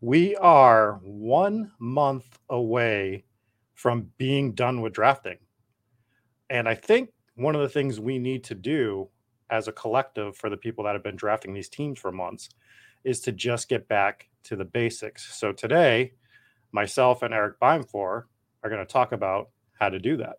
We are one month away from being done with drafting. And I think one of the things we need to do as a collective for the people that have been drafting these teams for months is to just get back to the basics. So today, myself and Erik Beimfohr are going to talk about how to do that.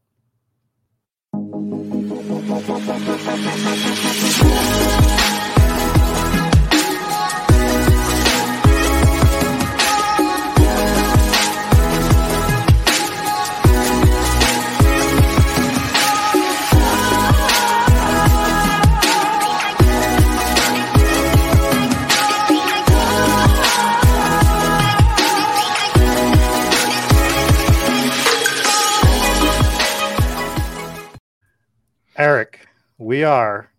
We are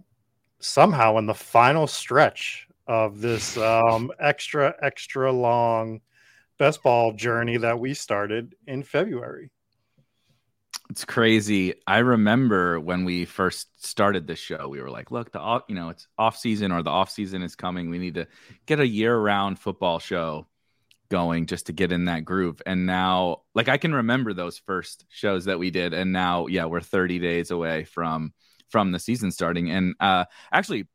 somehow in the final stretch of this um, extra, extra long best ball journey that we started in February. It's crazy. I remember when we first started this show, we were like, look, the off, you know, it's off season or the off season is coming. We need to get a year round football show going just to get in that groove. And now, like, I can remember those first shows that we did. And now, yeah, we're 30 days away from from the season starting. And uh, actually,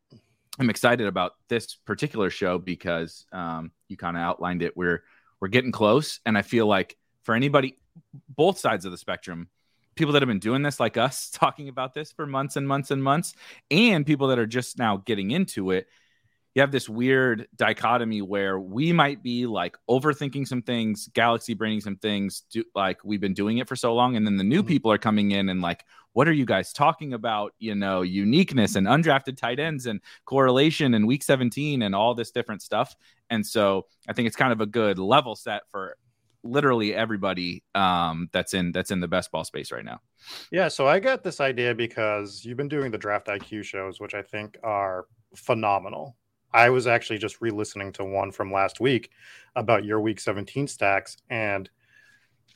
I'm excited about this particular show because um, you kind of outlined it. We're we're getting close, and I feel like for anybody, both sides of the spectrum, people that have been doing this like us, talking about this for months and months and months, and people that are just now getting into it, you have this weird dichotomy where we might be like overthinking some things, galaxy braining some things, do, like we've been doing it for so long, and then the new mm-hmm. people are coming in and like, what are you guys talking about? You know, uniqueness and undrafted tight ends and correlation and week 17 and all this different stuff. And so I think it's kind of a good level set for literally everybody um, that's in that's in the best ball space right now. Yeah, so I got this idea because you've been doing the draft IQ shows, which I think are phenomenal. I was actually just re-listening to one from last week about your week 17 stacks and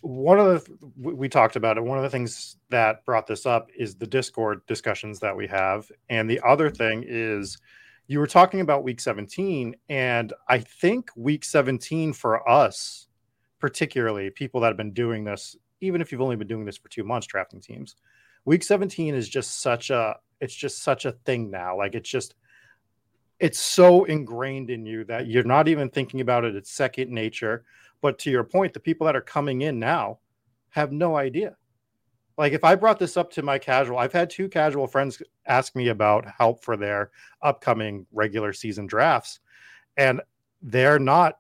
one of the we talked about it one of the things that brought this up is the discord discussions that we have and the other mm-hmm. thing is you were talking about week 17 and i think week 17 for us particularly people that have been doing this even if you've only been doing this for two months drafting teams week 17 is just such a it's just such a thing now like it's just it's so ingrained in you that you're not even thinking about it. It's second nature. But to your point, the people that are coming in now have no idea. Like if I brought this up to my casual, I've had two casual friends ask me about help for their upcoming regular season drafts, and they're not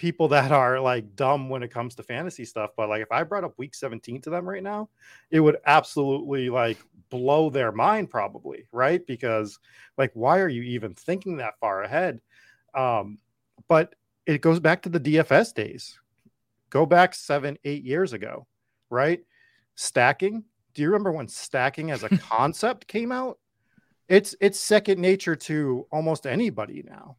people that are like dumb when it comes to fantasy stuff. But like if I brought up week 17 to them right now, it would absolutely like blow their mind, probably, right? Because like, why are you even thinking that far ahead? Um, but it goes back to the DFS days. Go back seven, eight years ago, right? Stacking. Do you remember when stacking as a concept came out? It's it's second nature to almost anybody now.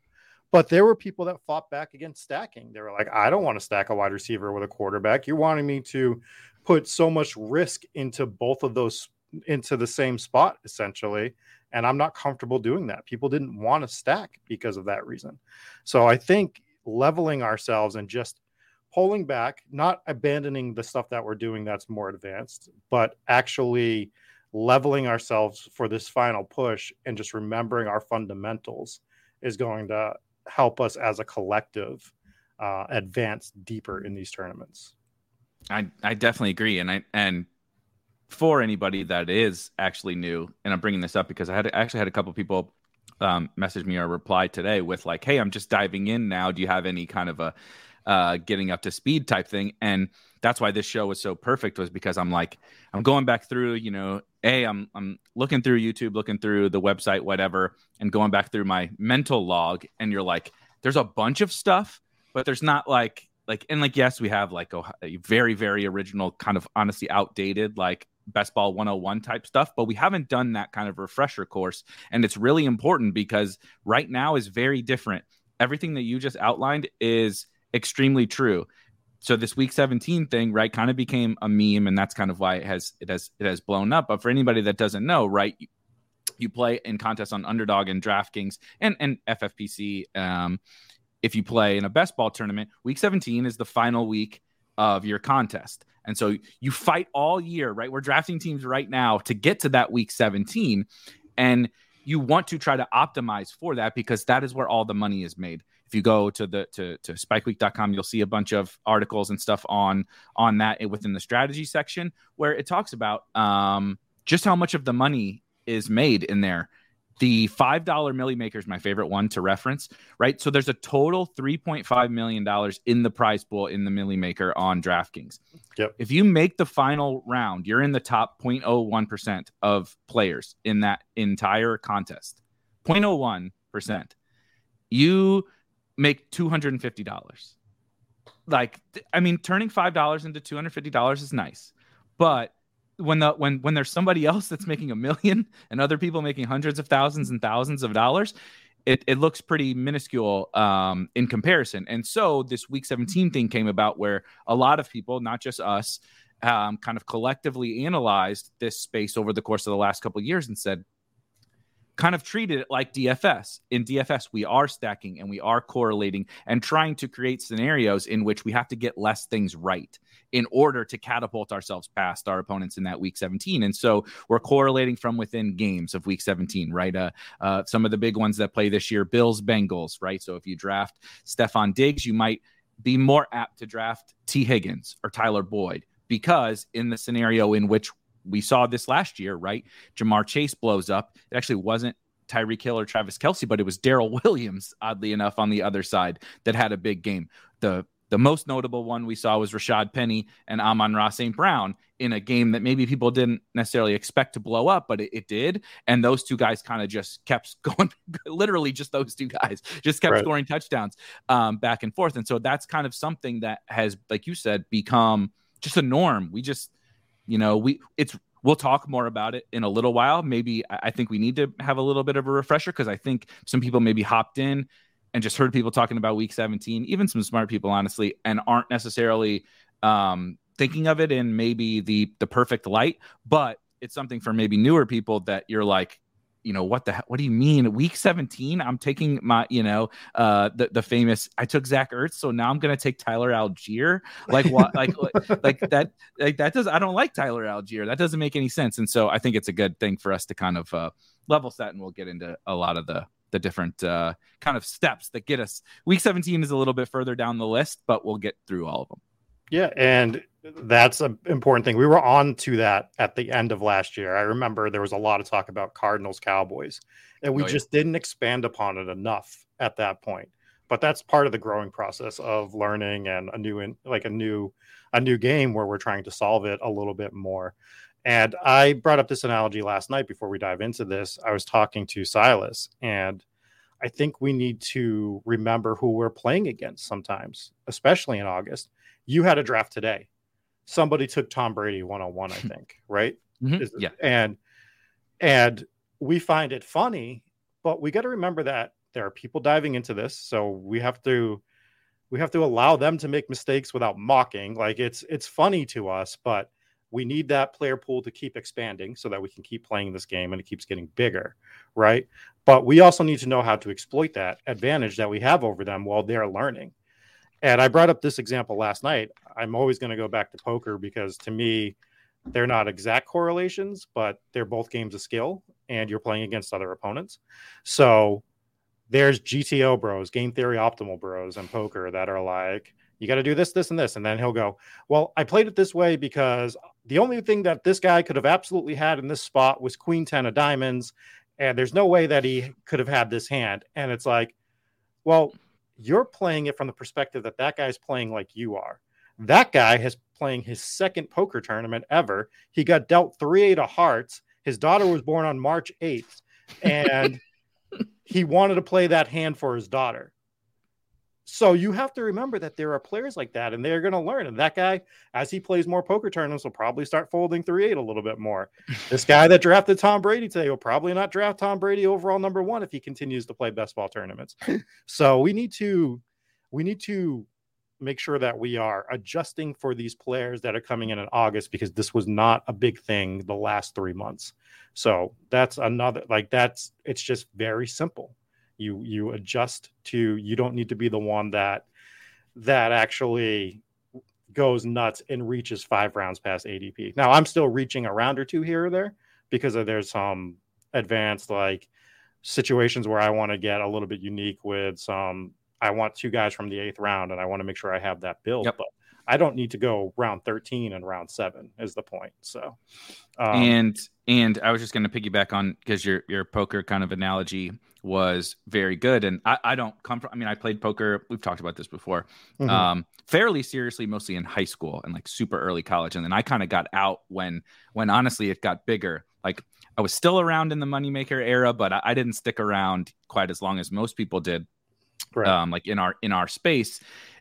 But there were people that fought back against stacking. They were like, I don't want to stack a wide receiver with a quarterback. You're wanting me to put so much risk into both of those into the same spot essentially and i'm not comfortable doing that people didn't want to stack because of that reason so i think leveling ourselves and just pulling back not abandoning the stuff that we're doing that's more advanced but actually leveling ourselves for this final push and just remembering our fundamentals is going to help us as a collective uh, advance deeper in these tournaments. I I definitely agree, and I and for anybody that is actually new, and I'm bringing this up because I had actually had a couple people um, message me or reply today with like, "Hey, I'm just diving in now. Do you have any kind of a uh, getting up to speed type thing?" And that's why this show was so perfect was because I'm like, I'm going back through, you know, a I'm I'm looking through YouTube, looking through the website, whatever, and going back through my mental log, and you're like, there's a bunch of stuff, but there's not like like and like yes, we have like a, a very very original kind of honestly outdated like best ball 101 type stuff but we haven't done that kind of refresher course. And it's really important because right now is very different. Everything that you just outlined is extremely true. So this week 17 thing right kind of became a meme and that's kind of why it has it has it has blown up. But for anybody that doesn't know right you, play in contests on underdog and draftkings and and ffpc um if you play in a best ball tournament, week 17 is the final week of your contest. And so you fight all year, right? We're drafting teams right now to get to that week 17. And you want to try to optimize for that because that is where all the money is made. If you go to the to, to spikeweek.com, you'll see a bunch of articles and stuff on on that within the strategy section where it talks about um, just how much of the money is made in there the $5 milli Maker is my favorite one to reference, right? So there's a total $3.5 million in the prize pool in the milli Maker on DraftKings. Yep. If you make the final round, you're in the top 0.01% of players in that entire contest. 0.01%. You make $250. Like, I mean, turning $5 into $250 is nice, but when the when when there's somebody else that's making a million and other people making hundreds of thousands and thousands of dollars it, it looks pretty minuscule um, in comparison. And so this week 17 thing came about where a lot of people not just us um, kind of collectively analyzed this space over the course of the last couple years and said kind of treated it like DFS. In DFS, we are stacking and we are correlating and trying to create scenarios in which we have to get less things right in order to catapult ourselves past our opponents in that week 17. And so we're correlating from within games of week 17, right? Uh, uh, some of the big ones that play this year, Bills, Bengals, right? So if you draft Stefon Diggs, you might be more apt to draft Tee Higgins or Tyler Boyd because in the scenario in which we saw this last year, right? Ja'Marr Chase blows up. It actually wasn't Tyreek Hill or Travis Kelce, but it was Darrel Williams, oddly enough, on the other side that had a big game. The the most notable one we saw was Rashad Penny and Amon-Ra St. Brown in a game that maybe people didn't necessarily expect to blow up, but it, it did. And those two guys kind of just kept going, literally just those two guys just kept right. scoring touchdowns um, back and forth. And so that's kind of something that has, like you said, become just a norm. We just, you know, we it's we'll talk more about it in a little while. Maybe I think we need to have a little bit of a refresher because I think some people maybe hopped in and just heard people talking about week 17, even some smart people, honestly, and aren't necessarily um, thinking of it in maybe the the perfect light. But it's something for maybe newer people that you're like, you know what the what do you mean? Week 17 i'm taking my you know uh the, the famous i took zach ertz so now i'm gonna take tyler allgeier. Like what like like that like that does i don't like tyler allgeier. That doesn't make any sense and so i think it's a good thing for us to kind of uh level set and we'll get into a lot of the the different uh kind of steps that get us week 17 is a little bit further down the list but we'll get through all of them yeah, and that's an important thing. We were on to that at the end of last year. I remember there was a lot of talk about Cardinals Cowboys, and we oh, yeah. just didn't expand upon it enough at that point. But that's part of the growing process of learning and a new in, like a new a new game where we're trying to solve it a little bit more. And I brought up this analogy last night before we dive into this. I was talking to Silas and I think we need to remember who we're playing against sometimes, especially in August you had a draft today. Somebody took Tom Brady one on one, I think, right? Mm-hmm. Yeah. And and we find it funny, but we got to remember that there are people diving into this, so we have to we have to allow them to make mistakes without mocking. Like it's it's funny to us, but we need that player pool to keep expanding so that we can keep playing this game and it keeps getting bigger, right? But we also need to know how to exploit that advantage that we have over them while they're learning. And I brought up this example last night. I'm always going to go back to poker because to me, they're not exact correlations, but they're both games of skill and you're playing against other opponents. So there's GTO bros, game theory optimal bros, and poker that are like, you got to do this, this, and this. And then he'll go, Well, I played it this way because the only thing that this guy could have absolutely had in this spot was queen 10 of diamonds. And there's no way that he could have had this hand. And it's like, well, you're playing it from the perspective that that guy's playing like you are. That guy has playing his second poker tournament ever. He got dealt three eight of hearts. His daughter was born on March 8th, and he wanted to play that hand for his daughter. So you have to remember that there are players like that, and they're going to learn. And that guy, as he plays more poker tournaments, will probably start folding three eight a little bit more. this guy that drafted Tom Brady today will probably not draft Tom Brady overall number one if he continues to play best ball tournaments. so we need to we need to make sure that we are adjusting for these players that are coming in in August because this was not a big thing the last three months. So that's another like that's it's just very simple You you adjust to you don't need to be the one that that actually goes nuts and reaches five rounds past ADP. Now I'm still reaching a round or two here or there because there's some advanced like situations where I want to get a little bit unique with some. I want two guys from the eighth round, and I want to make sure I have that build. Yep. But I don't need to go round 13 and round seven is the point. So, um, and and I was just going to piggyback on because your your poker kind of analogy was very good. And I, I don't come from. I mean, I played poker. We've talked about this before. Mm-hmm. Um, fairly seriously, mostly in high school and like super early college, and then I kind of got out when when honestly it got bigger. Like I was still around in the moneymaker era, but I, I didn't stick around quite as long as most people did. Right. Um, like in our in our space,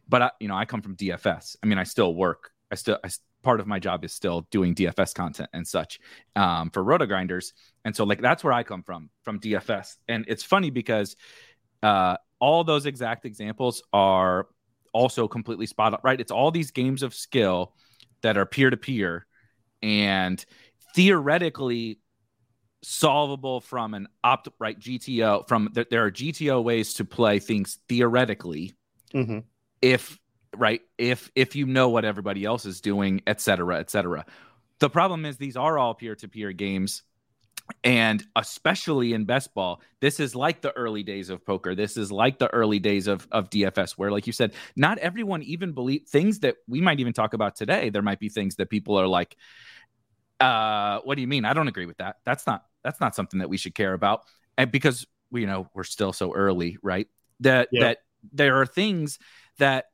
but I, you know, I come from DFS. I mean, I still work. I still, I, part of my job is still doing DFS content and such um, for RotoGrinders. And so, like, that's where I come from, from DFS. And it's funny because uh, all those exact examples are also completely spot on, right? It's all these games of skill that are peer to peer and theoretically solvable from an opt right GTO from there are GTO ways to play things theoretically. Mm-hmm if right? If if you know what everybody else is doing et cetera et cetera. The problem is these are all peer-to-peer games and especially in best ball this is like the early days of poker. This is like the early days of, of dfs where like you said not everyone even believe things that we might even talk about today there might be things that people are like uh what do you mean? I don't agree with that. That's not that's not something that we should care about. And because you know we're still so early right? That yeah. that there are things that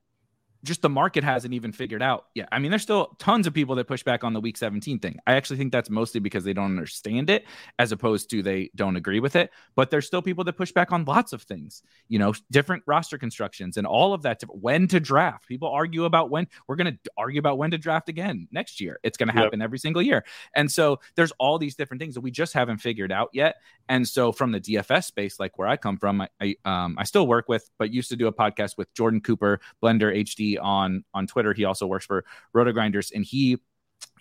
just the market hasn't even figured out yet. I mean, there's still tons of people that push back on the week 17 thing. I actually think that's mostly because they don't understand it as opposed to they don't agree with it. But there's still people that push back on lots of things, you know, different roster constructions and all of that. When to draft. People argue about when we're going to argue about when to draft again next year. It's going to happen yep. every single year. And so there's all these different things that we just haven't figured out yet. And so from the DFS space, like where I come from, I, I, um, I still work with, but used to do a podcast with Jordan Cooper, Blender HD on on Twitter. He also works for RotoGrinders, and he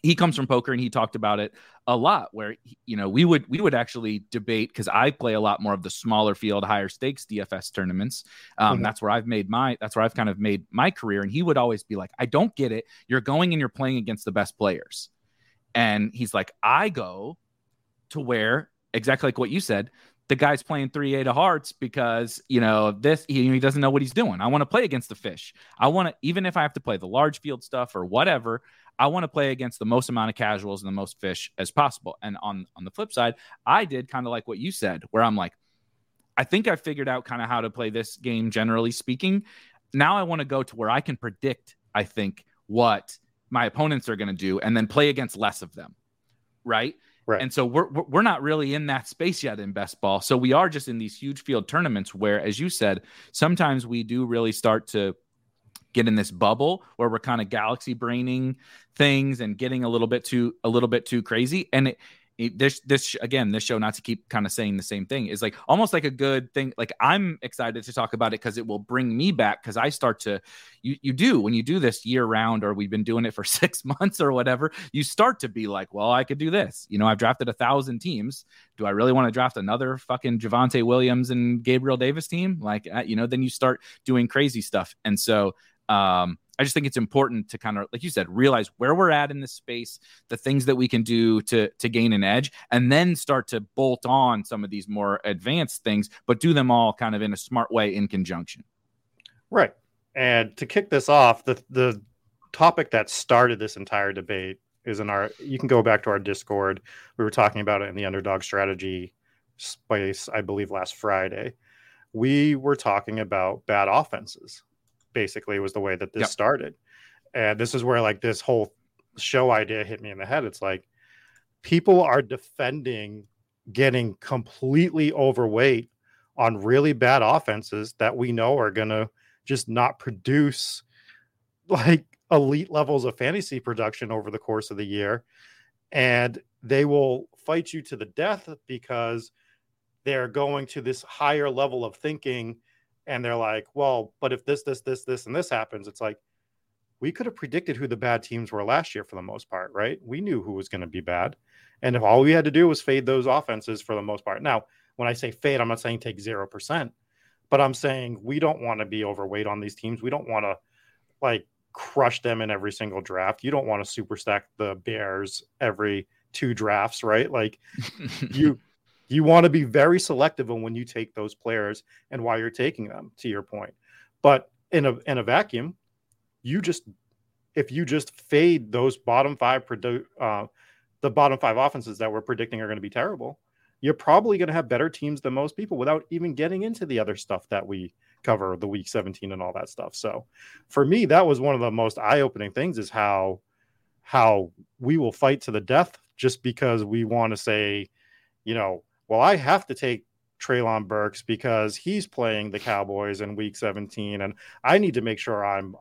he comes from poker and he talked about it a lot where you know we would we would actually debate because i play a lot more of the smaller field higher stakes dfs tournaments um, mm-hmm. that's where i've made my that's where i've kind of made my career and he would always be like i don't get it you're going and you're playing against the best players and he's like i go to where exactly like what you said the guy's playing three eight of hearts because you know this he, he doesn't know what he's doing. I want to play against the fish. I want to even if I have to play the large field stuff or whatever. I want to play against the most amount of casuals and the most fish as possible. And on on the flip side, I did kind of like what you said, where I'm like, I think I figured out kind of how to play this game generally speaking. Now I want to go to where I can predict. I think what my opponents are going to do, and then play against less of them. Right. Right. And so we're we're not really in that space yet in best ball. So we are just in these huge field tournaments where, as you said, sometimes we do really start to get in this bubble where we're kind of galaxy braining things and getting a little bit too a little bit too crazy. And it, this this again this show not to keep kind of saying the same thing is like almost like a good thing like i'm excited to talk about it because it will bring me back because i start to you you do when you do this year round or we've been doing it for six months or whatever you start to be like well i could do this. You know i've drafted a thousand teams. Do i really want to draft another fucking Javonte williams and gabriel davis team? Like uh, you know then you start doing crazy stuff. And so um I just think it's important to kind of, like you said, realize where we're at in this space, the things that we can do to to gain an edge, and then start to bolt on some of these more advanced things, but do them all kind of in a smart way in conjunction. Right. And to kick this off, the the topic that started this entire debate is in our. You can go back to our Discord. We were talking about it in the underdog strategy space, I believe, last Friday. We were talking about bad offenses basically was the way that this yep. started. And this is where like this whole show idea hit me in the head. It's like people are defending getting completely overweight on really bad offenses that we know are going to just not produce like elite levels of fantasy production over the course of the year. And they will fight you to the death because they're going to this higher level of thinking and they're like, well, but if this, this, this, this, and this happens, it's like we could have predicted who the bad teams were last year for the most part, right? We knew who was going to be bad. And if all we had to do was fade those offenses for the most part. Now, when I say fade, I'm not saying take 0%, But I'm saying we don't want to be overweight on these teams. We don't want to like crush them in every single draft. You don't want to super stack the Bears every two drafts, right? Like you you want to be very selective on when you take those players and why you're taking them to your point. But in a in a vacuum, you just if you just fade those bottom five produ- uh, the bottom five offenses that we're predicting are going to be terrible, you're probably going to have better teams than most people without even getting into the other stuff that we cover, the week 17 and all that stuff. So for me, that was one of the most eye-opening things is how how we will fight to the death just because we want to say, you know, well, I have to take Treylon Burks because he's playing the Cowboys in week 17 and I need to make sure I'm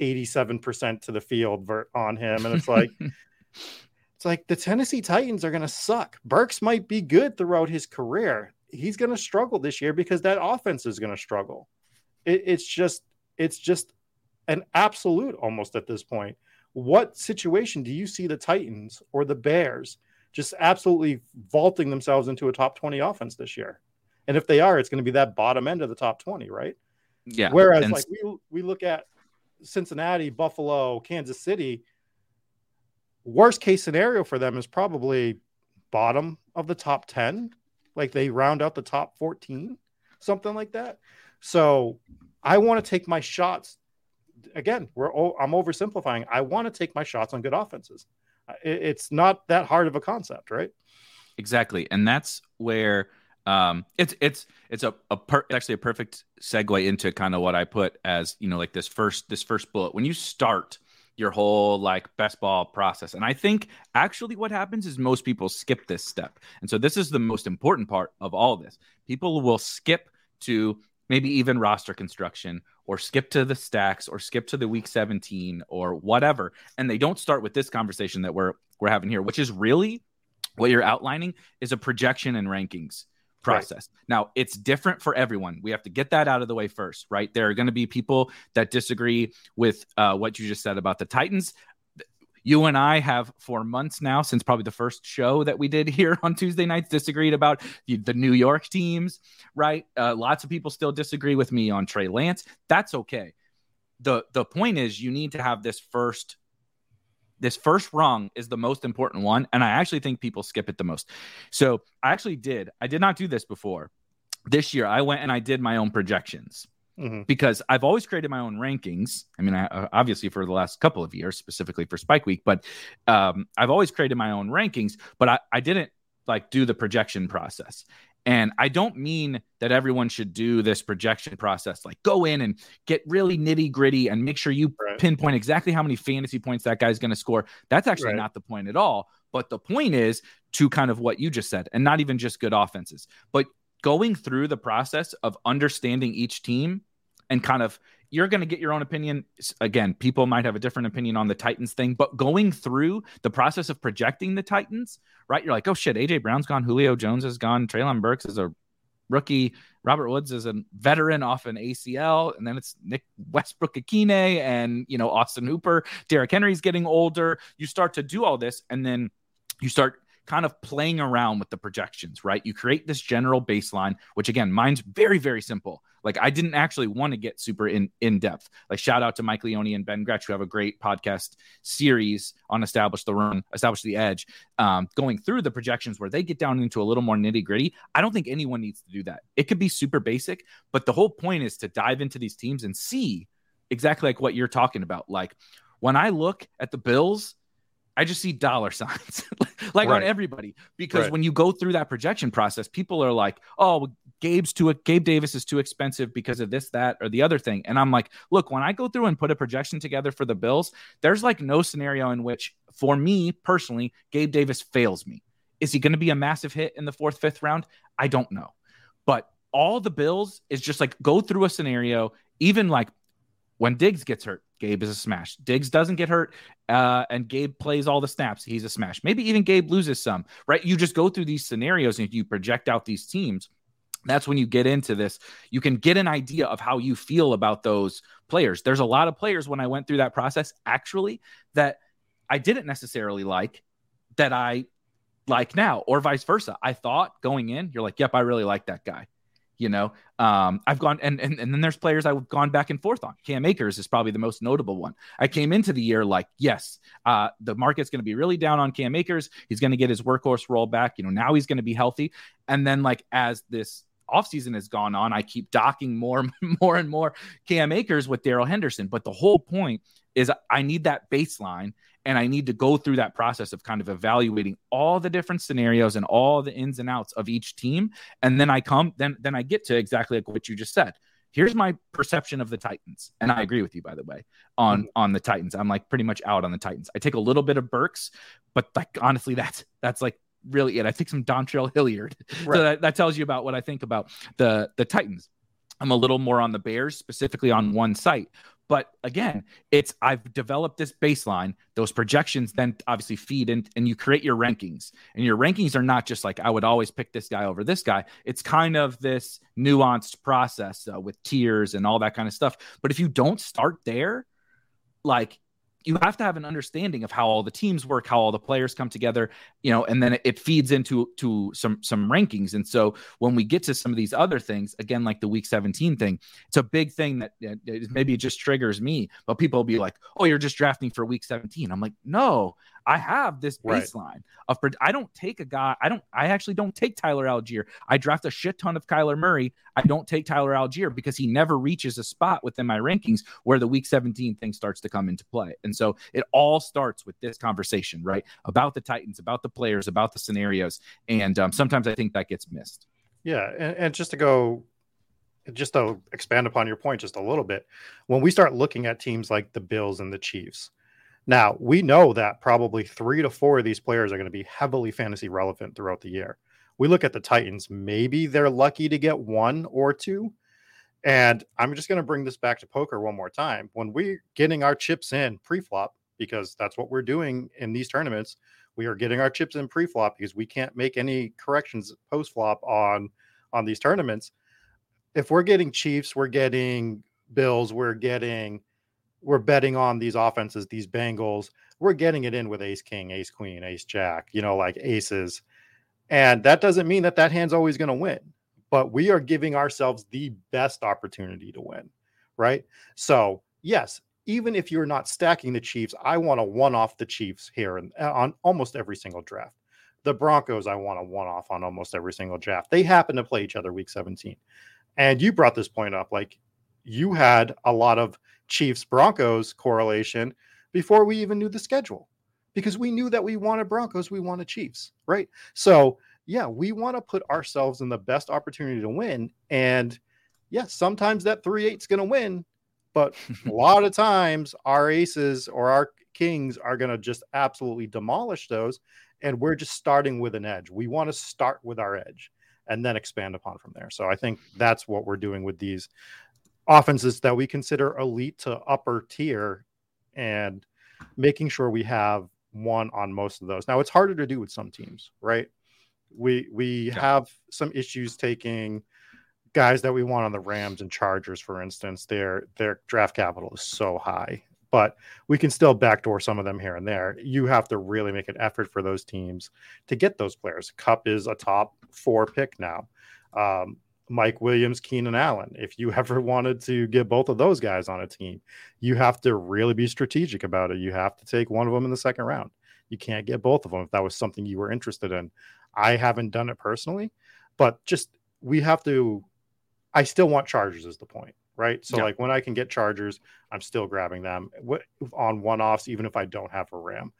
87% to the field on him. And it's like, it's like the Tennessee Titans are going to suck. Burks might be good throughout his career. He's going to struggle this year because that offense is going to struggle. It, it's just, it's just an absolute almost at this point. What situation do you see the Titans or the Bears just absolutely vaulting themselves into a top 20 offense this year? And if they are, it's going to be that bottom end of the top 20, right? Yeah. Whereas, and... like, we, we look at Cincinnati, Buffalo, Kansas City, worst case scenario for them is probably bottom of the top 10 like they round out the top 14 something like that so i want to take my shots again we're i'm oversimplifying i want to take my shots on good offenses it's not that hard of a concept right exactly and that's where um it's it's it's a, a per, actually a perfect segue into kind of what i put as you know like this first this first bullet when you start your whole like best ball process. And I think actually what happens is most people skip this step. And so this is the most important part of all this. People will skip to maybe even roster construction or skip to the stacks or skip to the week 17 or whatever and they don't start with this conversation that we're we're having here which is really what you're outlining is a projection and rankings process. Right. Now, it's different for everyone. We have to get that out of the way first, right? There are going to be people that disagree with uh, what you just said about the Titans. You and I have for months now, since probably the first show that we did here on Tuesday nights, disagreed about the, the New York teams, right? Uh, lots of people still disagree with me on Trey Lance. That's okay. the The point is, you need to have this first this first rung is the most important one and i actually think people skip it the most so i actually did i did not do this before this year i went and i did my own projections mm-hmm. because i've always created my own rankings i mean I, uh, obviously for the last couple of years specifically for spike week but um, i've always created my own rankings but I, I didn't like do the projection process and I don't mean that everyone should do this projection process, like go in and get really nitty gritty and make sure you right. pinpoint exactly how many fantasy points that guy's going to score. That's actually right. not the point at all. But the point is to kind of what you just said, and not even just good offenses, but going through the process of understanding each team and kind of you're going to get your own opinion. Again, people might have a different opinion on the Titans thing, but going through the process of projecting the Titans, right? You're like, oh shit, AJ Brown's gone, Julio Jones is gone, Treylon Burks is a rookie, Robert Woods is a veteran off an ACL, and then it's Nick Westbrook-Ikhine and you know Austin Hooper, Derrick Henry's getting older. You start to do all this, and then you start kind of playing around with the projections, right? You create this general baseline, which again, mine's very, very simple. Like I didn't actually want to get super in in depth. Like shout out to Mike Leone and Ben Gretch, who have a great podcast series on establish the run, establish the edge, um, going through the projections where they get down into a little more nitty gritty. I don't think anyone needs to do that. It could be super basic, but the whole point is to dive into these teams and see exactly like what you're talking about. Like when I look at the Bills I just see dollar signs like right. on everybody because right. when you go through that projection process, people are like, "Oh, Gabe's too Gabe Davis is too expensive because of this, that, or the other thing." And I'm like, "Look, when I go through and put a projection together for the Bills, there's like no scenario in which, for me personally, Gabe Davis fails me. Is he going to be a massive hit in the fourth, fifth round? I don't know, but all the Bills is just like go through a scenario, even like when Diggs gets hurt, Gabe is a smash. Diggs doesn't get hurt, uh, and Gabe plays all the snaps. He's a smash. Maybe even Gabe loses some, right? You just go through these scenarios and you project out these teams. That's when you get into this. You can get an idea of how you feel about those players. There's a lot of players when I went through that process actually that I didn't necessarily like that I like now, or vice versa. I thought going in, you're like, yep, I really like that guy You know, um, I've gone and, and and then there's players I've gone back and forth on. Cam Akers is probably the most notable one. I came into the year like, yes, uh, the market's going to be really down on Cam Akers. He's going to get his workhorse role back. You know, now he's going to be healthy. And then like as this offseason has gone on, I keep docking more, more and more Cam Akers with Darrell Henderson. But the whole point is I need that baseline and I need to go through that process of kind of evaluating all the different scenarios and all the ins and outs of each team. And then I come, then then I get to exactly like what you just said. Here's my perception of the Titans. And I agree with you, by the way, on mm-hmm. on the Titans. I'm like pretty much out on the Titans. I take a little bit of Burks, but like honestly, that's that's like really it. I think some Dontrell Hilliard. Right. So that, that tells you about what I think about the the Titans. I'm a little more on the Bears, specifically on one site. But again, it's I've developed this baseline. Those projections then obviously feed in, and you create your rankings. And your rankings are not just like I would always pick this guy over this guy. It's kind of this nuanced process uh, with tiers and all that kind of stuff. But if you don't start there, like you have to have an understanding of how all the teams work, how all the players come together, you know, and then it, feeds into to some some rankings. And so when we get to some of these other things, again, like the week 17 thing, it's a big thing that maybe it just triggers me, but people will be like, "Oh, you're just drafting for week 17." I'm like, "No, I have this baseline right. of I don't take a guy. I don't. I actually don't take Tyler Allgeier. I draft a shit ton of Kyler Murray. I don't take Tyler Allgeier because he never reaches a spot within my rankings where the Week 17 thing starts to come into play. And so it all starts with this conversation, right, about the Titans, about the players, about the scenarios, and um, sometimes I think that gets missed. Yeah, and, and just to go just to expand upon your point just a little bit, when we start looking at teams like the Bills and the Chiefs, now, we know that probably three to four of these players are going to be heavily fantasy relevant throughout the year. We look at the Titans, maybe they're lucky to get one or two. And I'm just going to bring this back to poker one more time. When we're getting our chips in pre flop, because that's what we're doing in these tournaments, we are getting our chips in pre flop because we can't make any corrections post flop on on these tournaments. If we're getting Chiefs, we're getting Bills, we're getting we're betting on these offenses, these Bengals. We're getting it in with ace king, ace queen, ace jack, you know, like aces. And that doesn't mean that that hand's always going to win, but we are giving ourselves the best opportunity to win, right? So, yes, even if you're not stacking the Chiefs, I want to one off the Chiefs here and uh, on almost every single draft. The Broncos, I want to one off on almost every single draft. They happen to play each other week 17. And you brought this point up like you had a lot of Chiefs Broncos correlation before we even knew the schedule because we knew that we wanted Broncos, we wanted Chiefs, right? So, yeah, we want to put ourselves in the best opportunity to win. And yes, yeah, sometimes that 3 8 is going to win, but a lot of times our aces or our kings are going to just absolutely demolish those. And we're just starting with an edge. We want to start with our edge and then expand upon from there. So I think that's what we're doing with these offenses that we consider elite to upper tier and making sure we have one on most of those. Now it's harder to do with some teams, right? We we yeah. have some issues taking guys that we want on the Rams and Chargers, for instance. Their their draft capital is so high, but we can still backdoor some of them here and there. You have to really make an effort for those teams to get those players. Kupp is a top four pick now. Um, Mike Williams, Keenan Allen. If you ever wanted to get both of those guys on a team, you have to really be strategic about it. You have to take one of them in the second round. You can't get both of them if that was something you were interested in. I haven't done it personally, but just we have to. I still want Chargers, is the point, right? So, like when I can get Chargers, I'm still grabbing them on one offs, even if I don't have a Ram.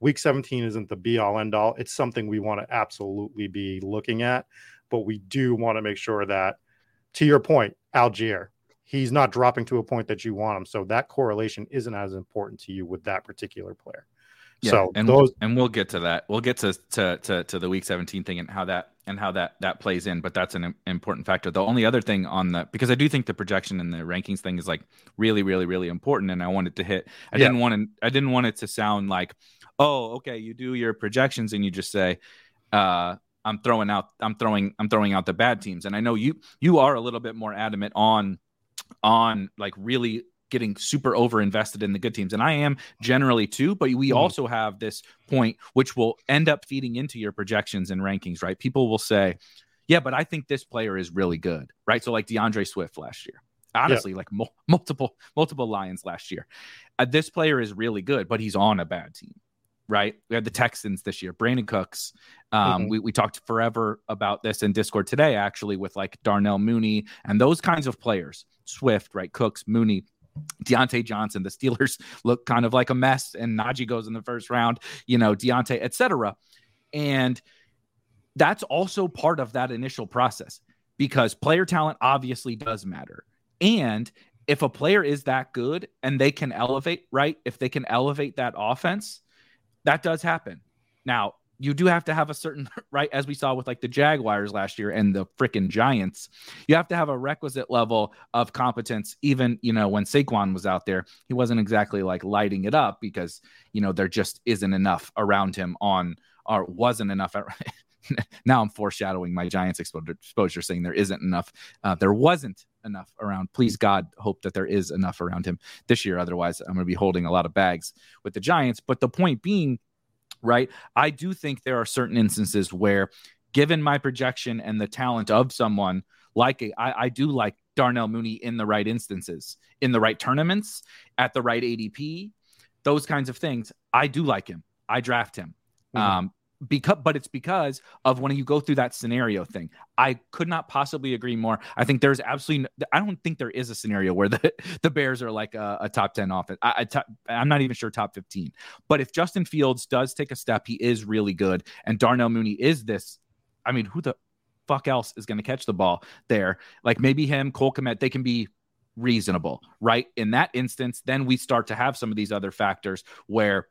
Week 17 isn't the be all end all. It's something we want to absolutely be looking at but we do want to make sure that, to your point, Allgeier, he's not dropping to a point that you want him. So that correlation isn't as important to you with that particular player. Yeah, so and those and we'll get to that. We'll get to, to to to the week 17 thing and how that and how that that plays in. But that's an important factor. The only other thing on the because I do think the projection and the rankings thing is like really really really important. And I wanted to hit. I yeah. didn't want to. I didn't want it to sound like, oh, okay, you do your projections and you just say, uh, I'm throwing out I'm throwing I'm throwing out the bad teams. And I know you you are a little bit more adamant on on like really getting super over invested in the good teams and i am generally too but we mm. also have this point which will end up feeding into your projections and rankings right people will say Yeah, but I think this player is really good, right? So like D'Andre Swift last year, honestly, yeah. like mo- multiple multiple Lions last year. Uh, this player is really good, but he's on a bad team, right? We had the Texans this year, Brandin Cooks. Um, mm-hmm. we, we talked forever about this in Discord today, actually, with like Darnell Mooney and those kinds of players. Swift, right? Cooks, Mooney. Diontae Johnson, the Steelers look kind of like a mess, and Najee goes in the first round, you know, Diontae, etc. And that's also part of that initial process because player talent obviously does matter. And if a player is that good and they can elevate, right? If they can elevate that offense, that does happen. Now, you do have to have a certain right as we saw with like the Jaguars last year and the freaking Giants. You have to have a requisite level of competence. Even you know when Saquon was out there, he wasn't exactly like lighting it up because you know there just isn't enough around him on or wasn't enough. at, now I'm foreshadowing my Giants exposure, saying there isn't enough. Uh, there wasn't enough around. Please God, hope that there is enough around him this year. Otherwise, I'm going to be holding a lot of bags with the Giants. But the point being, right, I do think there are certain instances where, given my projection and the talent of someone like I do like Darnell Mooney in the right instances, in the right tournaments, at the right ADP, those kinds of things. I do like him. I draft him. Mm-hmm. Um, because but it's because of when you go through that scenario thing. I could not possibly agree more. I think there's absolutely no, i don't think there is a scenario where the, the bears are like a, a top 10 offense I, I top, i'm not even sure top 15 but if justin fields does take a step he is really good and darnell mooney is this i mean who the fuck else is going to catch the ball there? Like maybe him cole Kmet, they can be reasonable right? In that instance then we start to have some of these other factors where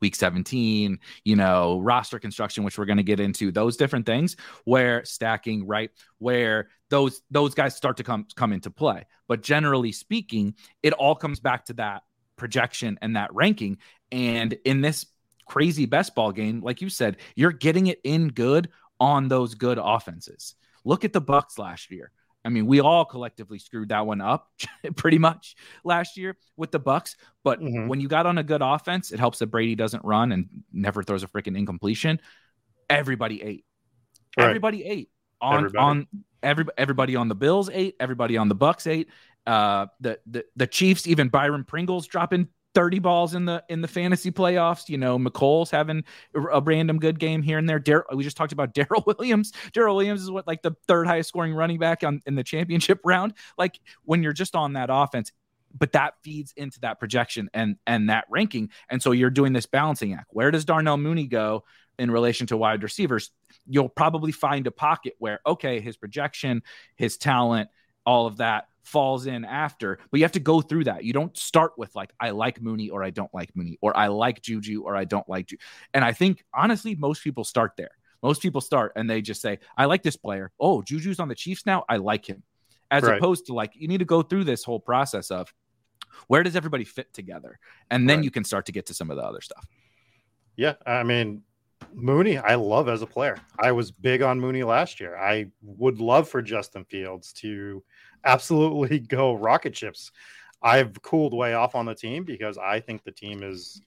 week 17, you know, roster construction, which we're going to get into, those different things where stacking, right? Where those those guys start to come come into play. But generally speaking, it all comes back to that projection and that ranking. And in this crazy best ball game, like you said, you're getting it in good on those good offenses. Look at the Bucks last year. I mean, we all collectively screwed that one up pretty much last year with the Bucks. But mm-hmm. when you got on a good offense, it helps that Brady doesn't run and never throws a freaking incompletion. Everybody ate. Right. Everybody ate on everybody. on every everybody on the Bills ate. Everybody on the Bucks ate. Uh, the the the Chiefs, even Byron Pringles dropping 30 balls in the in the fantasy playoffs. You know, Mecole's having a random good game here and there. Dar- we just talked about Darrel Williams. Darrel Williams is what like the third highest scoring running back on in the championship round. Like when you're just on that offense, but that feeds into that projection and and that ranking. And so you're doing this balancing act. Where does Darnell Mooney go in relation to wide receivers? You'll probably find a pocket where okay, his projection, his talent, all of that falls in after, but you have to go through that. You don't start with like, I like Mooney or I don't like Mooney, or I like Juju or I don't like Juju. And I think honestly, most people start there. Most people start and they just say, I like this player. Oh, Juju's on the Chiefs now. I like him. As right. opposed to like, you need to go through this whole process of where does everybody fit together? And then right. you can start to get to some of the other stuff. Yeah. I mean, Mooney, I love as a player. I was big on Mooney last year. I would love for Justin Fields to absolutely go rocket ships. I've cooled way off on the team because I think the team is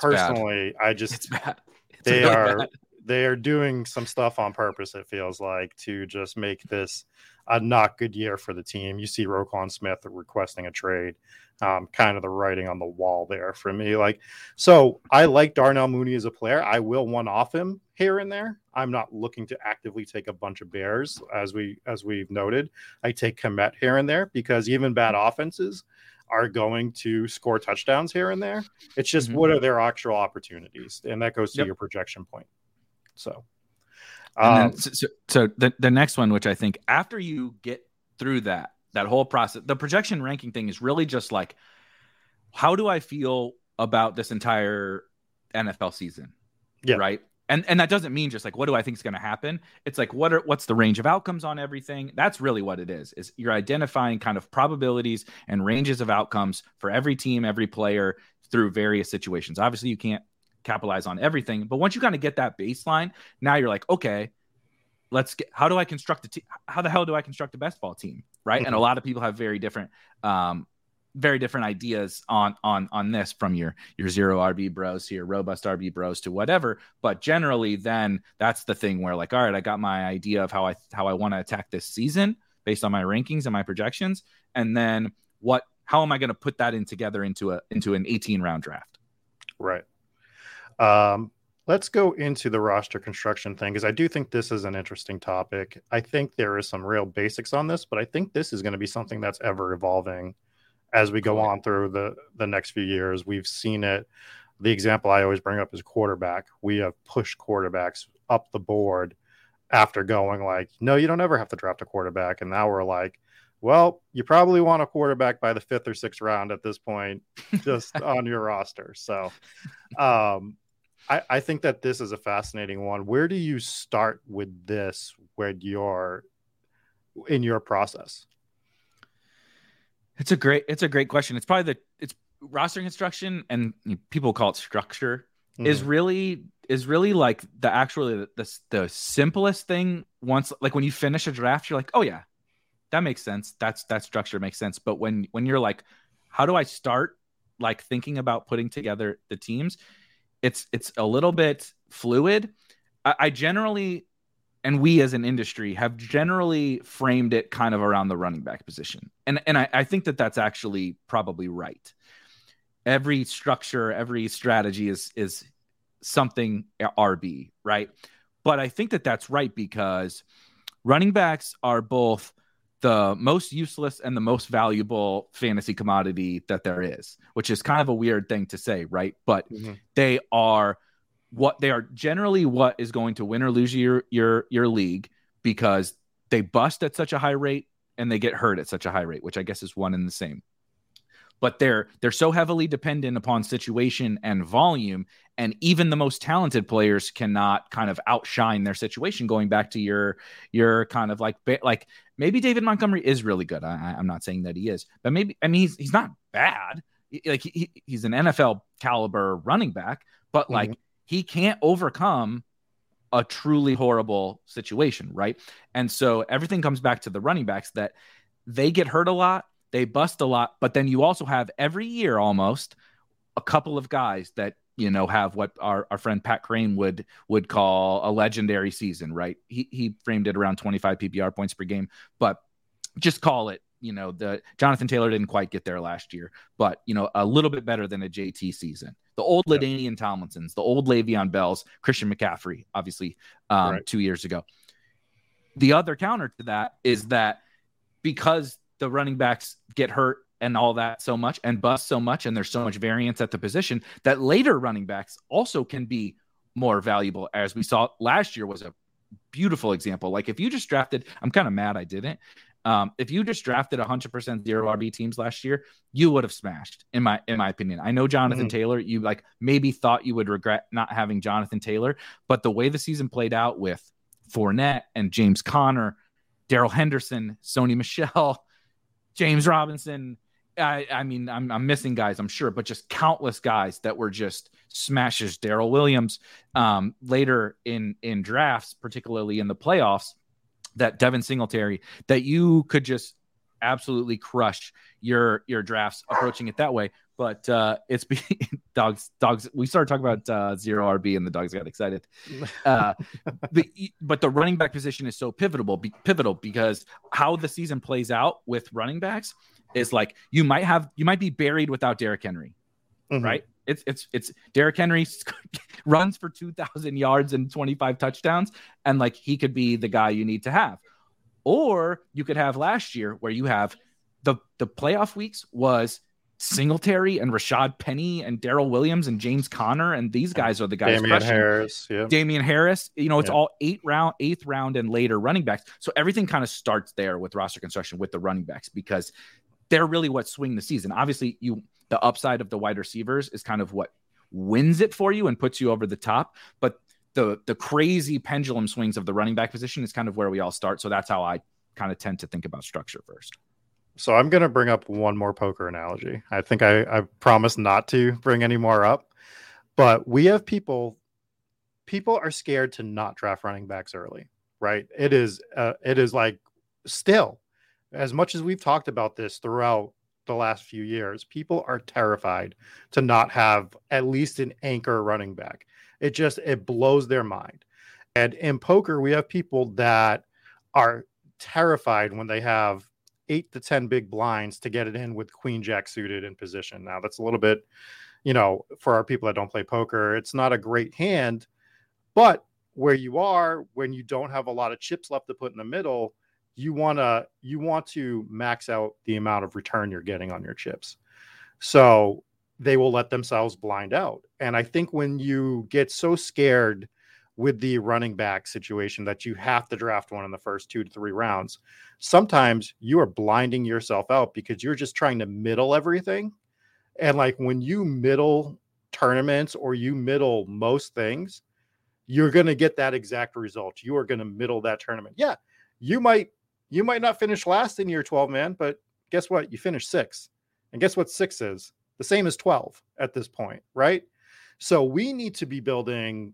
personally, I just it's bad. It's they really are bad. They are doing some stuff on purpose. It feels like to just make this a not good year for the team. You see Roquan Smith requesting a trade um, kind of the writing on the wall there for me. Like, so I like Darnell Mooney as a player. I will one off him here and there. I'm not looking to actively take a bunch of bears as we as we've noted. I take Kmet here and there because even bad offenses are going to score touchdowns here and there. It's just mm-hmm. what are their actual opportunities, and that goes to yep. your projection point. So, um, then, so, so, the the next one, which I think after you get through that that whole process the projection ranking thing is really just like how do i feel about this entire nfl season? Yeah. Right? And and that doesn't mean just like what do i think is going to happen? It's like what are what's the range of outcomes on everything? That's really what it is is you're identifying kind of probabilities and ranges of outcomes for every team every player through various situations. Obviously you can't capitalize on everything but once you kind of get that baseline now you're like okay let's get how do I construct a team? How the hell do I construct a best ball team? Right. Mm-hmm. And a mm-hmm. lot of people have very different um, very different ideas on on on this from your your zero RB bros to your robust RB bros to whatever. But generally, then that's the thing where like, all right, I got my idea of how I how I want to attack this season based on my rankings and my projections, and then what how am I going to put that in together into a into an 18 round draft? Right. Um, let's go into the roster construction thing because I do think this is an interesting topic. I think there is some real basics on this, but I think this is going to be something that's ever evolving as we go on through the the next few years. We've seen it. The example I always bring up is quarterback. We have pushed quarterbacks up the board after going like, no, you don't ever have to draft a quarterback, and now we're like, well, you probably want a quarterback by the fifth or sixth round at this point, just on your roster. So, um, I, I think that this is a fascinating one. Where do you start with this when you're in your process? It's a great it's a great question. It's probably the it's roster construction and people call it structure mm-hmm. is really is really like the actually the, the the simplest thing once like when you finish a draft you're like, "Oh yeah, that makes sense. That's that structure makes sense." But when when you're like, "How do I start like thinking about putting together the teams?" It's it's a little bit fluid. I, I generally and we as an industry have generally framed it kind of around the running back position. And and I, I, think that that's actually probably right. Every structure, every strategy is is something RB, right? But I think that that's right because running backs are both the most useless and the most valuable fantasy commodity that there is, which is kind of a weird thing to say, right? But mm-hmm. they are what they are generally what is going to win or lose your your your league because they bust at such a high rate and they get hurt at such a high rate, which I guess is one and the same. But they're they're so heavily dependent upon situation and volume, and even the most talented players cannot kind of outshine their situation. Going back to your your kind of like like maybe David Montgomery is really good. I, I'm not saying that he is, but maybe I mean he's he's not bad. Like he, he's an NFL caliber running back, but like. Mm-hmm he can't overcome a truly horrible situation, right? And so everything comes back to the running backs that they get hurt a lot, they bust a lot, but then you also have every year almost a couple of guys that you know have what our, our friend Pat Kerrane would would call a legendary season, right? He he framed it around 25 PPR points per game, but just call it you know the Jonathan Taylor didn't quite get there last year, but you know a little bit better than a JT season. The old yep. LaDainian Tomlinsons, the old Le'Veon Bells, Christian McCaffrey, obviously um, right. two years ago. The other counter to that is that because the running backs get hurt and all that so much and bust so much, and there's so much variance at the position that later running backs also can be more valuable, as we saw last year was a beautiful example. Like if you just drafted, I'm kind of mad I didn't. Um, if you just drafted 100% zero RB teams last year, you would have smashed, in my in my opinion. I know Jonathan mm-hmm. Taylor. You like maybe thought you would regret not having Jonathan Taylor, but the way the season played out with Fournette and James Conner, Darrell Henderson, Sony Michel, James Robinson. I, I mean, I'm, I'm missing guys, I'm sure, but just countless guys that were just smashes. Darrel Williams um, later in in drafts, particularly in the playoffs that Devin Singletary that you could just absolutely crush your your drafts approaching it that way. But uh, it's be, dogs. Dogs. We started talking about uh, zero RB, and the dogs got excited. Uh, but, but the running back position is so pivotal, be, pivotal because how the season plays out with running backs is like you might have you might be buried without Derrick Henry, mm-hmm. right? It's it's it's Derrick Henry runs for 2000 yards and 25 touchdowns and like he could be the guy you need to have. Or you could have last year where you have the the playoff weeks was Singletary and Rashad Penny and Darrel Williams and James Conner and these guys are the guys. Damien Harris, yeah. Damien Harris. You know, it's yeah. all eight round, eighth round, and later running backs. So everything kind of starts there with roster construction with the running backs because they're really what swing the season. Obviously, you the upside of the wide receivers is kind of what wins it for you and puts you over the top. But the the crazy pendulum swings of the running back position is kind of where we all start. So that's how I kind of tend to think about structure first. So I'm going to bring up one more poker analogy. I think I, I promised not to bring any more up, but we have people. People are scared to not draft running backs early, right? It is uh, it is like still as much as we've talked about this throughout the last few years, people are terrified to not have at least an anchor running back. It just it blows their mind. And in poker, we have people that are terrified when they have eight to 10 big blinds to get it in with queen jack suited in position. Now, that's a little bit, you know, for our people that don't play poker, it's not a great hand, but where you are when you don't have a lot of chips left to put in the middle, you want to you want to max out the amount of return you're getting on your chips. So they will let themselves blind out. And I think when you get so scared with the running back situation that you have to draft one in the first two to three rounds, sometimes you are blinding yourself out because you're just trying to middle everything. And like when you middle tournaments or you middle most things, you're going to get that exact result. You are going to middle that tournament. Yeah, you might you might not finish last in your 12 man, but guess what? You finish six. And guess what six is? The same as 12 at this point, right? So we need to be building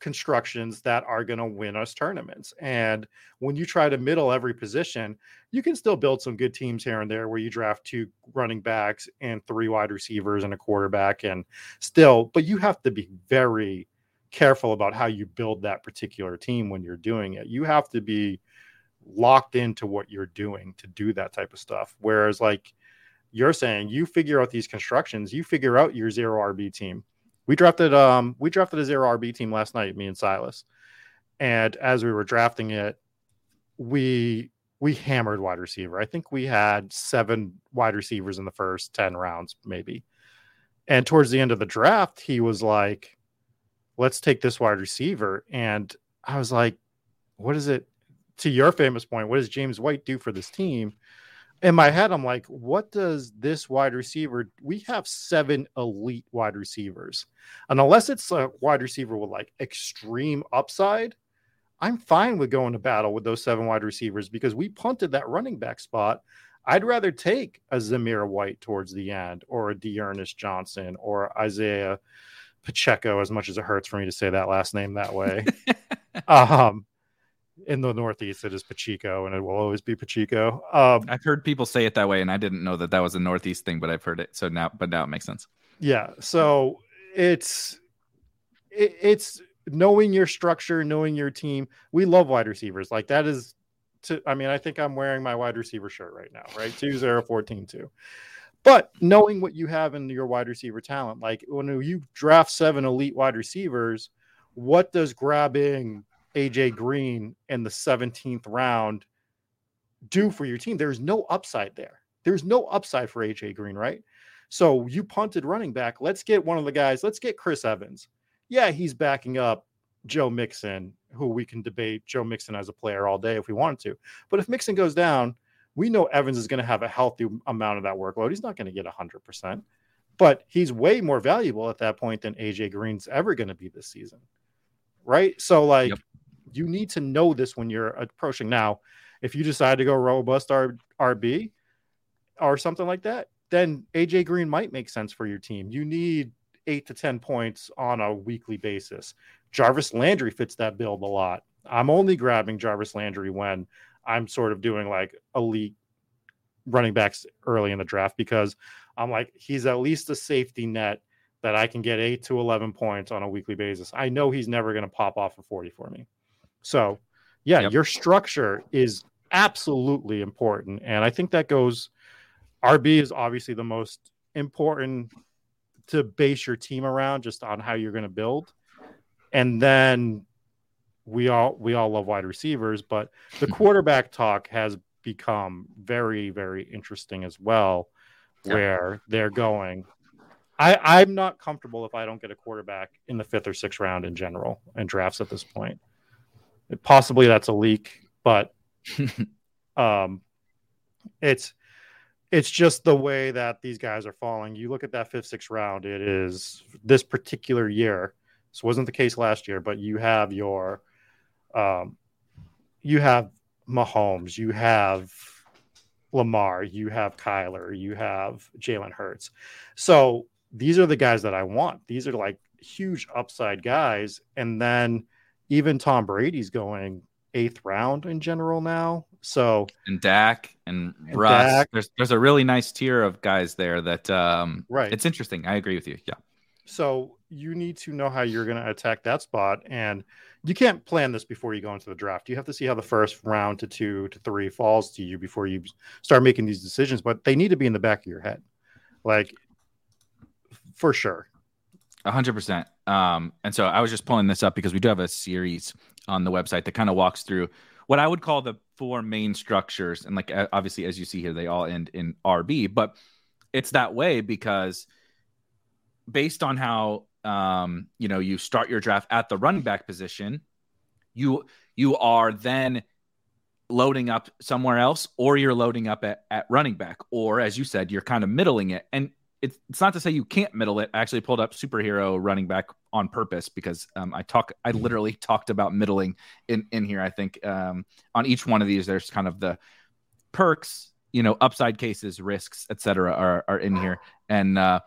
constructions that are going to win us tournaments. And when you try to middle every position, you can still build some good teams here and there where you draft two running backs and three wide receivers and a quarterback and still, but you have to be very careful about how you build that particular team when you're doing it. You have to be locked into what you're doing to do that type of stuff. Whereas like you're saying you figure out these constructions, you figure out your zero RB team we drafted um we drafted a zero RB team last night, me and Silas. And as we were drafting it, we we hammered wide receiver. I think we had seven wide receivers in the first 10 rounds, maybe. And towards the end of the draft, he was like, let's take this wide receiver. And I was like, what is it? To your famous point, what does James White do for this team? In my head, I'm like, what does this wide receiver? We have seven elite wide receivers. And unless it's a wide receiver with like extreme upside, I'm fine with going to battle with those seven wide receivers because we punted that running back spot. I'd rather take a Zamir White towards the end or a D'Ernest Johnson or Isaiah Pacheco, as much as it hurts for me to say that last name that way. um, in the Northeast, it is Pacheco, and it will always be Pacheco. Um, I've heard people say it that way, and I didn't know that that was a Northeast thing, but I've heard it. So now, but now it makes sense. Yeah. So it's it, it's knowing your structure, knowing your team. We love wide receivers. Like that is to. I mean, I think I'm wearing my wide receiver shirt right now. Right, two zero fourteen two. But knowing what you have in your wide receiver talent, like when you draft seven elite wide receivers, what does grabbing AJ Green in the 17th round do for your team? There's no upside there. There's no upside for AJ Green, right? So you punted running back. Let's get one of the guys. Let's get Chris Evans. Yeah, he's backing up Joe Mixon, who we can debate Joe Mixon as a player all day if we wanted to. But if Mixon goes down, we know Evans is going to have a healthy amount of that workload. He's not going to get 100%, but he's way more valuable at that point than AJ Green's ever going to be this season. Right. So, like, yep you need to know this when you're approaching. Now, if you decide to go robust R- RB or something like that, then AJ Green might make sense for your team. You need eight to 10 points on a weekly basis. Jarvis Landry fits that build a lot. I'm only grabbing Jarvis Landry when I'm sort of doing like elite running backs early in the draft because I'm like, he's at least a safety net that I can get eight to 11 points on a weekly basis. I know he's never going to pop off for 40 for me. So, yeah, yep. your structure is absolutely important. And I think that goes, RB is obviously the most important to base your team around just on how you're going to build. And then we all we all love wide receivers, but the hmm. quarterback talk has become very very interesting as well, where they're going. I I'm not comfortable if I don't get a quarterback in the fifth or sixth round in general in drafts at this point. Possibly that's a leak, but um, it's it's just the way that these guys are falling. You look at that fifth, sixth round. It is this particular year. This wasn't the case last year, but you have your, um, you have Mahomes, you have Lamar, you have Kyler, you have Jalen Hurts. So these are the guys that I want. These are like huge upside guys, and then even Tom Brady's going eighth round in general now. So and Dak and, and Russ. Dak. There's there's a really nice tier of guys there that um right. It's interesting. I agree with you. Yeah. So you need to know how you're going to attack that spot, and you can't plan this before you go into the draft. You have to see how the first round to two to three falls to you before you start making these decisions. But they need to be in the back of your head, like for sure. A hundred percent. Um, and so I was just pulling this up because we do have a series on the website that kind of walks through what I would call the four main structures. And like obviously, as you see here, they all end in RB, but it's that way because based on how um, you know you start your draft at the running back position, you you are then loading up somewhere else, or you're loading up at, at running back, or as you said, you're kind of middling it. And it's, it's not to say you can't middle it. I actually pulled up superhero running back on purpose because um, I talk I literally talked about middling in in here. I think um, on each one of these, there's kind of the perks, you know, upside cases, risks, etc. are are in here, and uh,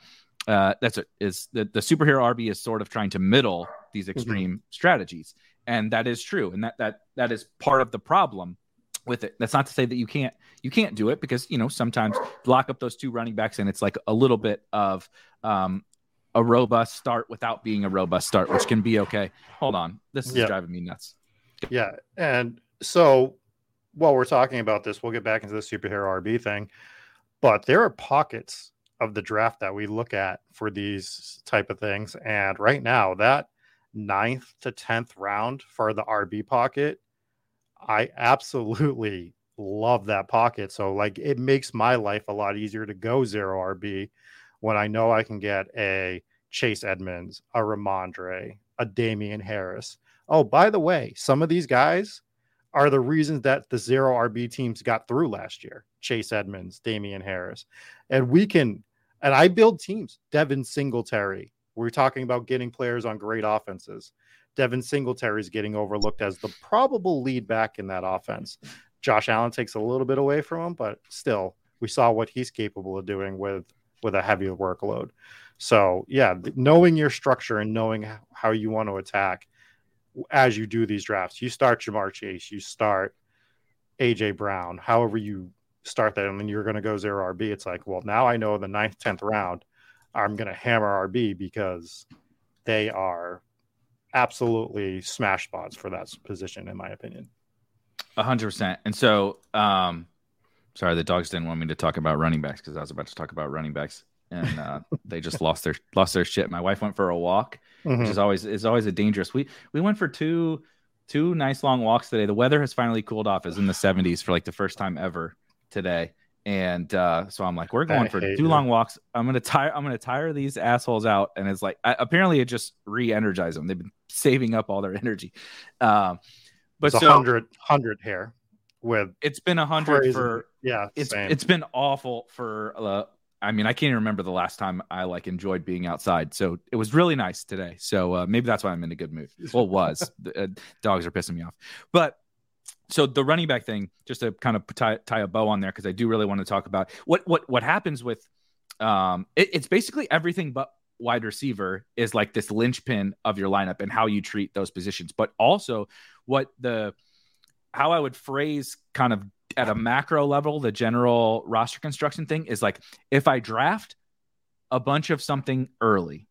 uh, that's it. Is the the superhero RB is sort of trying to middle these mm-hmm. extreme mm-hmm. strategies, and that is true, and that that that is part of the problem with it. That's not to say that you can't you can't do it because you know sometimes lock up those two running backs and it's like a little bit of um, a robust start without being a robust start, which can be okay. Hold on, this is yeah. driving me nuts. Yeah, and so while we're talking about this, we'll get back into the superhero RB thing, but there are pockets of the draft that we look at for these type of things, and right now that ninth to tenth round for the RB pocket I absolutely love that pocket. So like it makes my life a lot easier to go zero RB when I know I can get a Chase Edmonds, a Rhamondre, a Damien Harris. Oh, by the way, some of these guys are the reasons that the zero RB teams got through last year. Chase Edmonds, Damien Harris. And we can and I build teams. Devin Singletary. We're talking about getting players on great offenses. Devin Singletary is getting overlooked as the probable lead back in that offense. Josh Allen takes a little bit away from him, but still, we saw what he's capable of doing with with a heavier workload. So, yeah, knowing your structure and knowing how you want to attack as you do these drafts, you start Ja'Marr Chase, you start AJ Brown, however you start that, and then you're going to go zero RB. It's like, well, now I know the ninth, tenth round, I'm going to hammer RB because they are absolutely smash spots for that position, in my opinion. A hundred percent. And so, um, sorry, the dogs didn't want me to talk about running backs because I was about to talk about running backs, and uh, they just lost their lost their shit. My wife went for a walk, mm-hmm. which is always is always a dangerous. We we went for two two nice long walks today. The weather has finally cooled off. It's in the 70s for like the first time ever today. And uh, so I'm like, we're going I for two long walks. I'm gonna tire. I'm gonna tire these assholes out. And it's like, I, apparently, it just re-energized them. They've been saving up all their energy. Um, but it's so, 100, 100 here with it's been a hundred for yeah. It's same. it's been awful for. Uh, I mean, I can't even remember the last time I like enjoyed being outside. So it was really nice today. So uh, maybe that's why I'm in a good mood. Well, was uh, dogs are pissing me off, but so the running back thing, just to kind of tie, tie a bow on there, because I do really want to talk about what what what happens with um it, it's basically everything but wide receiver is like this linchpin of your lineup and how you treat those positions, but also what the how I would phrase kind of at a macro level, the general roster construction thing is like if I draft a bunch of something early,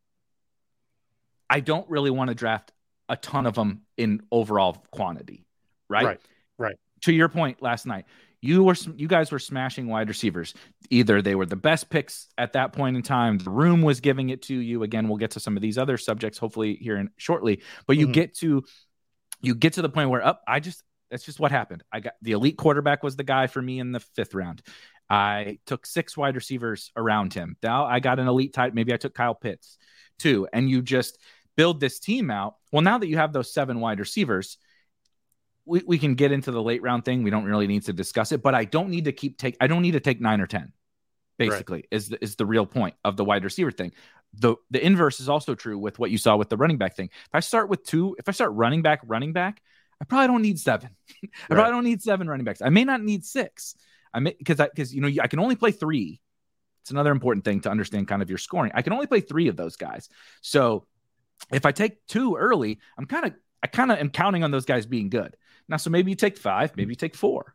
I don't really want to draft a ton of them in overall quantity, right? Right. Right. To your point last night, you were you guys were smashing wide receivers. Either they were the best picks at that point in time, the room was giving it to you. Again, we'll get to some of these other subjects hopefully here in shortly, but you mm-hmm. get to you get to the point where up oh, I just that's just what happened. I got the elite quarterback was the guy for me in the 5th round. I took six wide receivers around him. Now I got an elite type. Maybe I took Kyle Pitts too. And you just build this team out. Well, now that you have those seven wide receivers, we, we can get into the late round thing. We don't really need to discuss it, but I don't need to keep take I don't need to take nine or ten. Basically, right. is the, is the real point of the wide receiver thing. The the inverse is also true with what you saw with the running back thing. If I start with two, if I start running back, running back, I probably don't need seven. I right. probably don't need seven running backs. I may not need six. I may because I because you know I can only play three. It's another important thing to understand kind of your scoring. I can only play three of those guys. So if I take two early, I'm kind of I kind of am counting on those guys being good. Now, so maybe you take five, maybe you take four.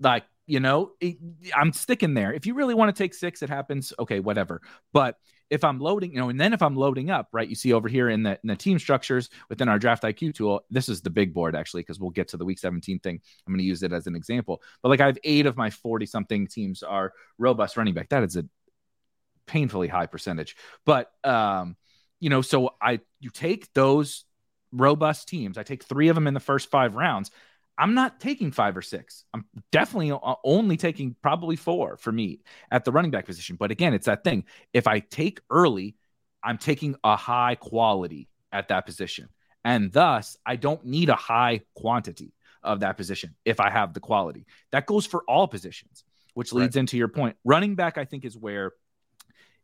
Like, you know, it, I'm sticking there. If you really want to take six, it happens. Okay, whatever. But if I'm loading, you know, and then if I'm loading up, right, you see over here in the, in the team structures within our draft IQ tool, this is the big board actually, because we'll get to the week 17 thing. I'm going to use it as an example. But like I have eight of my 40 something teams are robust running back. That is a painfully high percentage. But, um, you know, so I, you take those robust teams, I take three of them in the first five rounds. I'm not taking five or six. I'm definitely uh, only taking probably four for me at the running back position. But again, it's that thing. If I take early, I'm taking a high quality at that position. And thus, I don't need a high quantity of that position if I have the quality. That goes for all positions, which leads right. into your point. Running back, I think, is where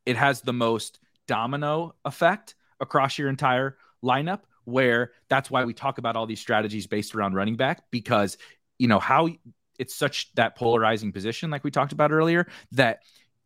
it has the most domino effect across your entire lineup where that's why we talk about all these strategies based around running back because you know how it's such that polarizing position like we talked about earlier that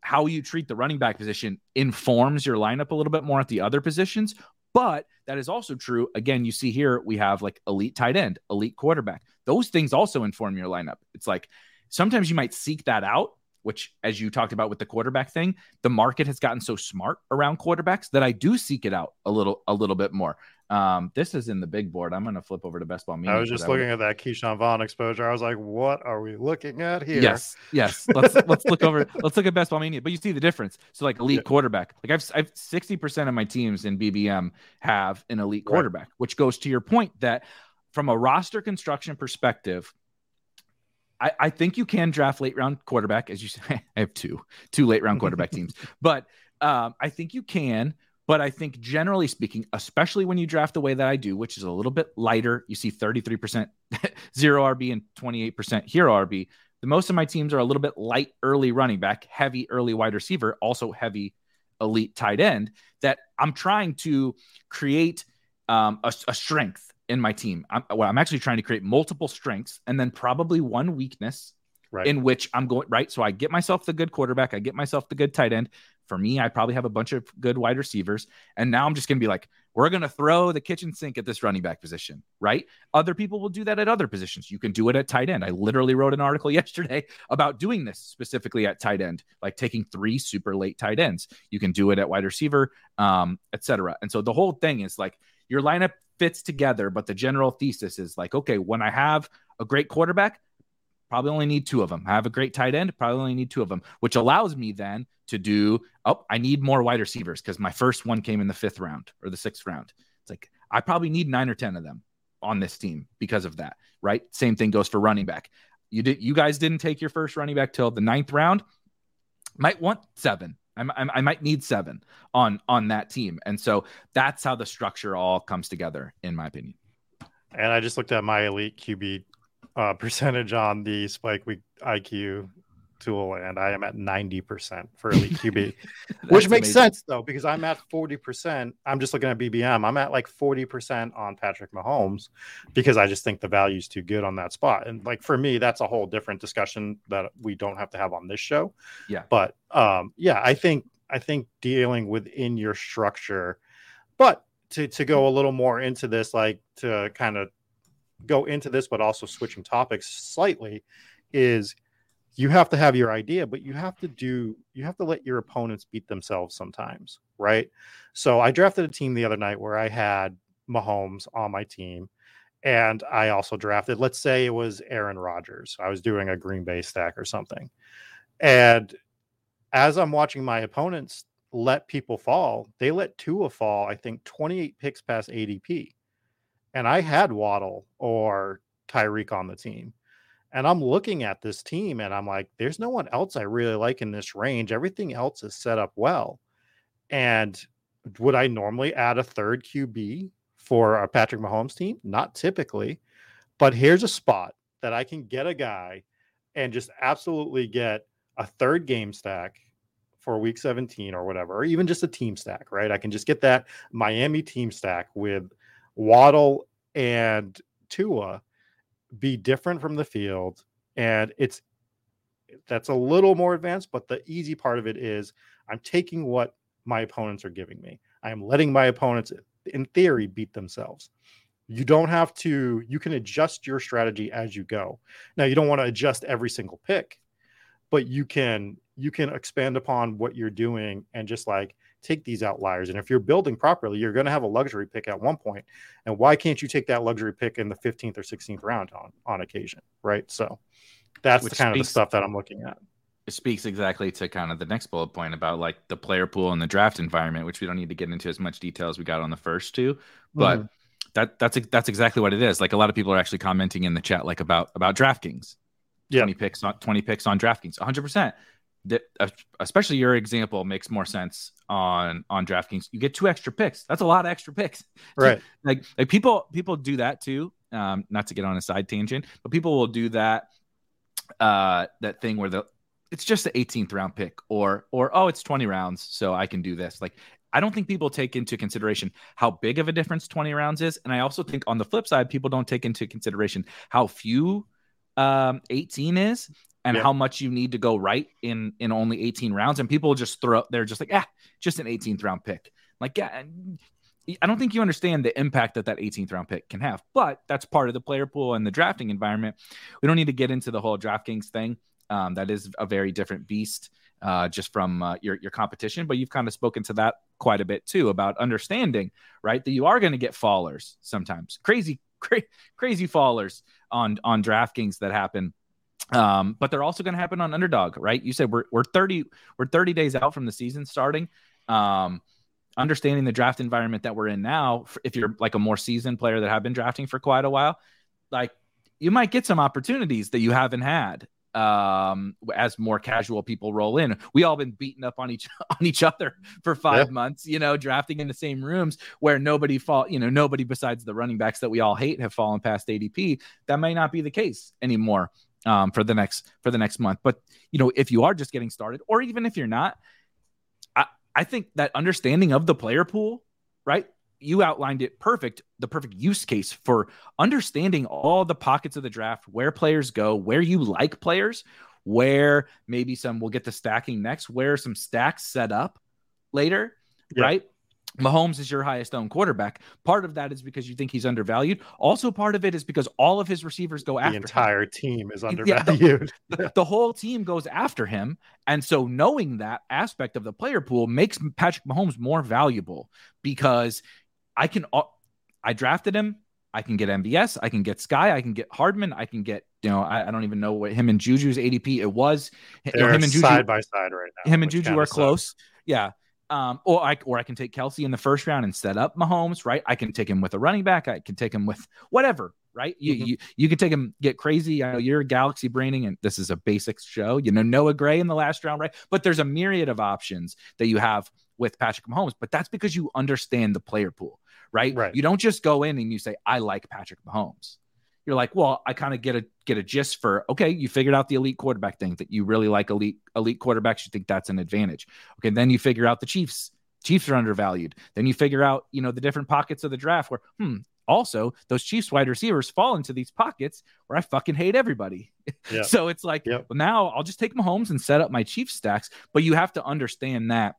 how you treat the running back position informs your lineup a little bit more at the other positions. But that is also true again you see here we have like elite tight end elite quarterback. Those things also inform your lineup. It's like sometimes you might seek that out which as you talked about with the quarterback thing the market has gotten so smart around quarterbacks that i do seek it out a little a little bit more um, this is in the big board. I'm going to flip over to Best Ball Media. I was just looking at that Ke'Shawn Vaughn exposure. I was like, what are we looking at here? Yes, yes. Let's let's look over. Let's look at Best Ball Mania. But you see the difference. So like elite yeah. quarterback. Like I've I've 60% of my teams in BBM have an elite quarterback, right. which goes to your point that from a roster construction perspective, I, I think you can draft late round quarterback, as you say. I have two, two late round quarterback teams, but um, I think you can but I think generally speaking, especially when you draft the way that I do, which is a little bit lighter, you see 33% zero RB and 28% hero RB. The most of my teams are a little bit light early running back, heavy early wide receiver, also heavy elite tight end. That I'm trying to create um, a, a, strength in my team. I'm, well, I'm actually trying to create multiple strengths and then probably one weakness right. in which I'm going right. So I get myself the good quarterback, I get myself the good tight end. For me, I probably have a bunch of good wide receivers. And now I'm just going to be like, we're going to throw the kitchen sink at this running back position, right? Other people will do that at other positions. You can do it at tight end. I literally wrote an article yesterday about doing this specifically at tight end, like taking three super late tight ends. You can do it at wide receiver, um, etc. And so the whole thing is like your lineup fits together, but the general thesis is like, okay, when I have a great quarterback, probably only need two of them. I have a great tight end, probably only need two of them, which allows me then to do, oh, I need more wide receivers because my first one came in the fifth round or the sixth round. It's like, I probably need nine or 10 of them on this team because of that, right? Same thing goes for running back. You did, you guys didn't take your first running back till the ninth round. Might want seven. I, I, I might need seven on on that team, and so that's how the structure all comes together, in my opinion. And I just looked at my elite QB uh, percentage on the Spike Week IQ tool, and I am at 90% for elite QB, which makes amazing. sense though, because I'm at 40%. I'm just looking at BBM. I'm at like 40% on Patrick Mahomes because I just think the value is too good on that spot. And like for me, that's a whole different discussion that we don't have to have on this show. Yeah. But um, yeah, I think I think dealing within your structure, but to to go a little more into this, like to kind of go into this, but also switching topics slightly, is you have to have your idea, but you have to do you have to let your opponents beat themselves sometimes, right? So I drafted a team the other night where I had Mahomes on my team. And I also drafted, let's say it was Aaron Rodgers. I was doing a Green Bay stack or something. And as I'm watching my opponents let people fall, they let Tua fall, I think 28 picks past ADP and I had Waddle or Tyreek on the team. And I'm looking at this team and I'm like, there's no one else I really like in this range. Everything else is set up well. And would I normally add a third QB for a Patrick Mahomes team? Not typically. But here's a spot that I can get a guy and just absolutely get a third game stack for week 17 or whatever, or even just a team stack, right? I can just get that Miami team stack with Waddle and Tua be different from the field. And it's that's a little more advanced, but the easy part of it is I'm taking what my opponents are giving me. I am letting my opponents, in theory, beat themselves. You don't have to, you can adjust your strategy as you go. Now, you don't want to adjust every single pick, but you can you can expand upon what you're doing and just like take these outliers. And if you're building properly, you're going to have a luxury pick at one point. And why can't you take that luxury pick in the 15th or 16th round on on occasion, right? So that's the kind speaks, of the stuff that I'm looking at. It speaks exactly to kind of the next bullet point about like the player pool and the draft environment, which we don't need to get into as much detail as we got on the first two, but. Mm-hmm. That, that's that's exactly what it is. Like a lot of people are actually commenting in the chat, like about about DraftKings. Yeah. 20 picks on 20 picks on DraftKings. 100% that especially your example makes more sense on on DraftKings. You get two extra picks. That's a lot of extra picks. Right. like like people people do that too. Um, not to get on a side tangent, but people will do that uh that thing where the it's just the 18th round pick or or oh it's 20 rounds so I can do this. Like I don't think people take into consideration how big of a difference 20 rounds is. And I also think on the flip side, people don't take into consideration how few um 18 is and how much you need to go right in in only 18 rounds and people just throw they're just like ah just an 18th round pick like yeah I don't think you understand the impact that that 18th round pick can have, but that's part of the player pool and the drafting environment. We don't need to get into the whole DraftKings thing. Um, that is a very different beast uh, just from uh, your your competition. But you've kind of spoken to that quite a bit too about understanding, right? That you are going to get fallers sometimes, crazy, cra- crazy fallers on on DraftKings that happen um, but they're also going to happen on underdog, right? You said we're we're 30 we're 30 days out from the season starting. Um, understanding the draft environment that we're in now, if you're like a more seasoned player that have been drafting for quite a while, like you might get some opportunities that you haven't had um as more casual people roll in we all been beating up on each on each other for five yeah. months you know drafting in the same rooms where nobody fall you know nobody besides the running backs that we all hate have fallen past adp that may not be the case anymore um, for the next for the next month. But you know, if you are just getting started, or even if you're not, I, I think that understanding of the player pool, right? You outlined it perfect, the perfect use case for understanding all the pockets of the draft, where players go, where you like players, where maybe some we'll get to stacking next, where some stacks set up later, right? Mahomes is your highest owned quarterback. Part of that is because you think he's undervalued. Also, part of it is because all of his receivers go after the entire him. team is undervalued. Yeah, the, the, whole team goes after him, and so knowing that aspect of the player pool makes Patrick Mahomes more valuable because I can. I drafted him. I can get MVS. I can get Skyy. I can get Hardman. I can get you know I, I don't even know what him and Juju's ADP it was. They're you know, him and Juju side by side right now. Him and Juju are close. Yeah. Um, or I or I can take Kelce in the first round and set up Mahomes, right? I can take him with a running back. I can take him with whatever, right? You mm-hmm. you, you can take him get crazy. I know you're galaxy braining, and this is a basic show. You know Noah Gray in the last round, right? But there's a myriad of options that you have with Patrick Mahomes. But that's because you understand the player pool, right? Right. You don't just go in and you say I like Patrick Mahomes you're like, well, I kind of get a get a gist for okay, you figured out the elite quarterback thing that you really like elite elite quarterbacks. You think that's an advantage. Okay, then you figure out the Chiefs. Chiefs are undervalued. Then you figure out, you know, the different pockets of the draft where, hmm, also those Chiefs wide receivers fall into these pockets where I fucking hate everybody. Yeah. so it's like, yep. well, now I'll just take Mahomes and set up my Chiefs stacks. But you have to understand that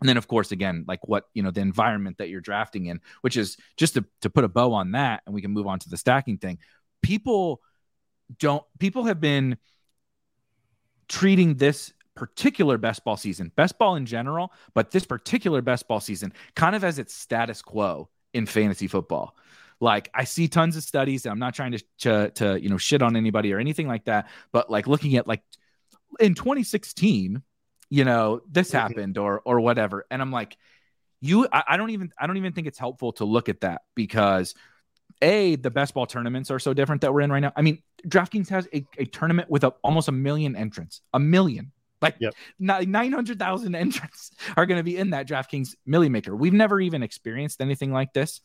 and then, of course, again, like what, you know, the environment that you're drafting in, which is just to, to put a bow on that, and we can move on to the stacking thing people don't people have been treating this particular best ball season, best ball in general, but this particular best ball season kind of as its status quo in fantasy football. Like I see tons of studies. I'm not trying to, to to you know shit on anybody or anything like that, but like looking at like in 2016, you know, this mm-hmm. happened or or whatever, and I'm like, you, I, I don't even I don't even think it's helpful to look at that because a the best ball tournaments are so different that we're in right now. I mean, DraftKings has a, a tournament with a, almost a million entrants, a million. Like yep. 900,000 entrants are going to be in that DraftKings Milly Maker. We've never even experienced anything like this.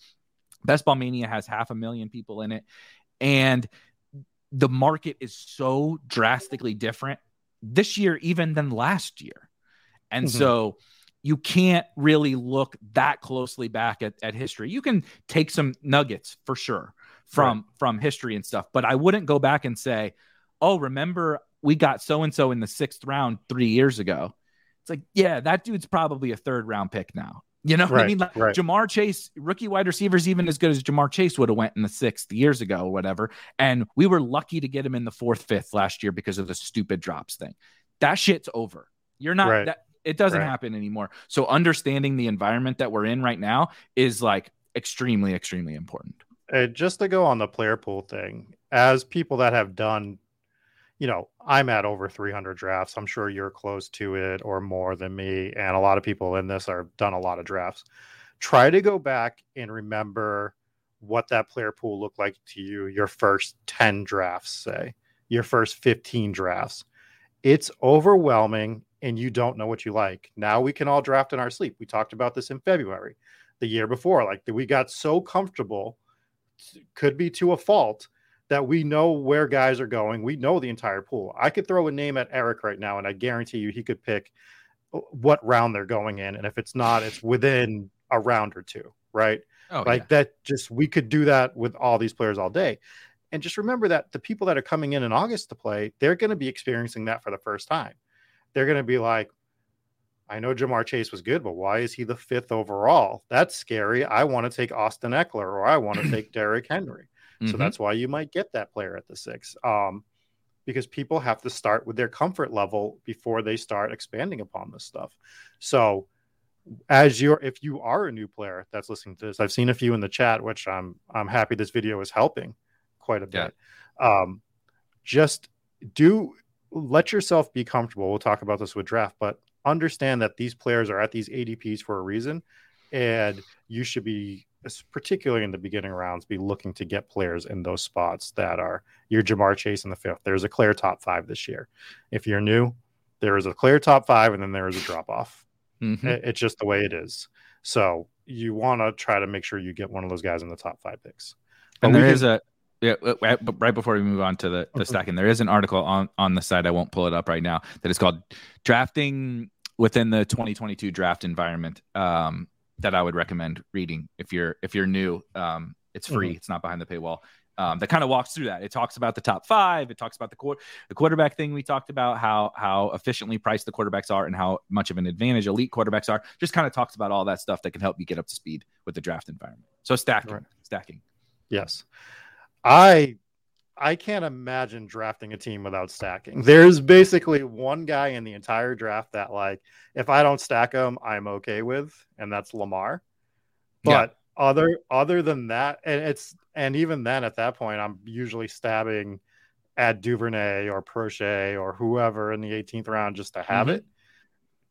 Best Ball Mania has half a million people in it. And the market is so drastically different this year, even than last year. And mm-hmm. so you can't really look that closely back at, at history. You can take some nuggets for sure from right. from history and stuff, but I wouldn't go back and say, "Oh, remember we got so and so in the sixth round three years ago." It's like, yeah, that dude's probably a third round pick now. You know Right, I mean? Like right. Ja'Marr Chase, rookie wide receivers, even as good as Ja'Marr Chase would have went in the sixth years ago or whatever. And we were lucky to get him in the fourth, fifth last year because of the stupid drops thing. That shit's over. You're not Right. that it doesn't Right. happen anymore. So understanding the environment that we're in right now is like extremely, extremely important. Uh, just to go on the player pool thing, as people that have done, you know, I'm at over 300 drafts. I'm sure you're close to it or more than me. And a lot of people in this are done a lot of drafts. Try to go back and remember what that player pool looked like to you your first 10 drafts, say, your first 15 drafts. It's overwhelming and you don't know what you like. Now we can all draft in our sleep. We talked about this in February, the year before. Like we got so comfortable could be to a fault that we know where guys are going. We know the entire pool. I could throw a name at Erik right now, and I guarantee you he could pick uh, what round they're going in. And if it's not, it's within a round or two, right? Oh, like that, just we could do that with all these players all day. And just remember that the people that are coming in in August to play, they're going to be experiencing that for the first time. They're going to be like, I know Ja'Marr Chase was good, but why is he the fifth overall? That's scary. I want to take Austin Ekeler or I want to take Derrick Henry. So Mhm. that's why you might get that player at the six. Um, because people have to start with their comfort level before they start expanding upon this stuff. So as you're if you are a new player that's listening to this, I've seen a few in the chat, which I'm I'm happy this video is helping quite a Yeah. bit. Um, just do let yourself be comfortable. We'll talk about this with draft, but understand that these players are at these ADPs for a reason, and you should be, particularly in the beginning rounds, be looking to get players in those spots that are your Ja'Marr Chase in the fifth. There's a clear top five this year. If you're new, there is a clear top five, and then there is a drop off. Mhm. It- It's just the way it is. So you want to try to make sure you get one of those guys in the top five picks. But and there can- is a yeah, w- but right before we move on to the, the Okay. stacking, there is an article on on the site. I won't pull it up right now. That is called "Drafting Within the 2022 Draft Environment." Um, that I would recommend reading if you're if you're new. Um, it's free. Mm-hmm. It's not behind the paywall. Um, that kind of walks through that. It talks about the top five. It talks about the quar- the quarterback thing we talked about, how how efficiently priced the quarterbacks are, and how much of an advantage elite quarterbacks are. Just kind of talks about all that stuff that can help you get up to speed with the draft environment. So stacking, Right. stacking. Yes. I I can't imagine drafting a team without stacking. There's basically one guy in the entire draft that like if I don't stack him, I'm okay with, and that's Lamar. Yeah. But other other than that, and it's and even then at that point, I'm usually stabbing at Duvernay or Proche or whoever in the 18th round just to have Mhm. it.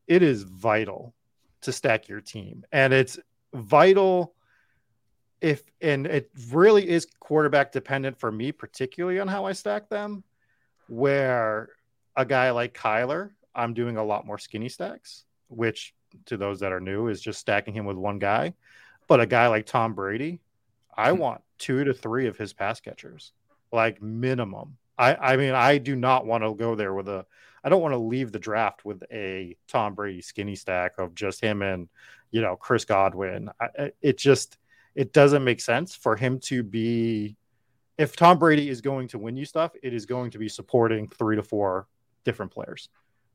It is vital to stack your team, and it's vital if and it really is quarterback dependent for me, particularly on how I stack them. Where a guy like Kyler, I'm doing a lot more skinny stacks, which to those that are new is just stacking him with one guy. But a guy like Tom Brady, I Hmm. want two to three of his pass catchers, like minimum. I, I mean, I do not want to go there with a. I don't want to leave the draft with a Tom Brady skinny stack of just him and, you know, Chris Godwin. I, I- it just it doesn't make sense for him to be. If Tom Brady is going to win you stuff, it is going to be supporting three to four different players,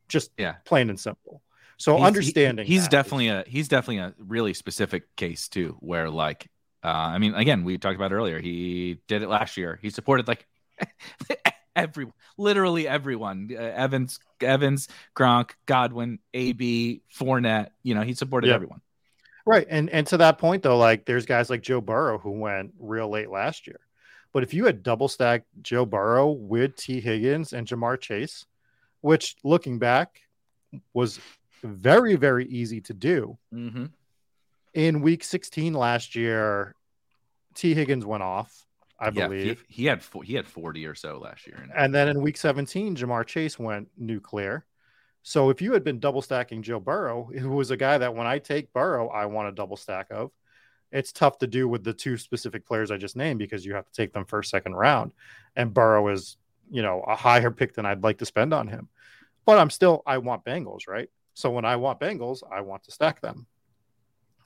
just Yeah. plain and simple. So He's- he- understanding he's that is- definitely a he's definitely a really specific case too where like uh i mean again we talked about earlier he did it last year he supported like every literally everyone uh, evans evans gronk godwin ab Fournette. you know he supported Yeah. everyone Right. And and to that point though, like there's guys like Joe Burrow who went real late last year. But if you had double stacked Joe Burrow with Tee Higgins and Ja'Marr Chase, which looking back was very, very easy to do. mm-hmm. In week 16 last year, Tee Higgins went off, I believe. he, he had he had 40 or so last year. And then in week 17, Ja'Marr Chase went nuclear. So if you had been double stacking Joe Burrow, who was a guy that when I take Burrow, I want a double stack of, it's tough to do with the two specific players I just named because you have to take them first, second round. And Burrow is, you know, a higher pick than I'd like to spend on him. But I'm still, I want Bengals, right? So when I want Bengals, I want to stack them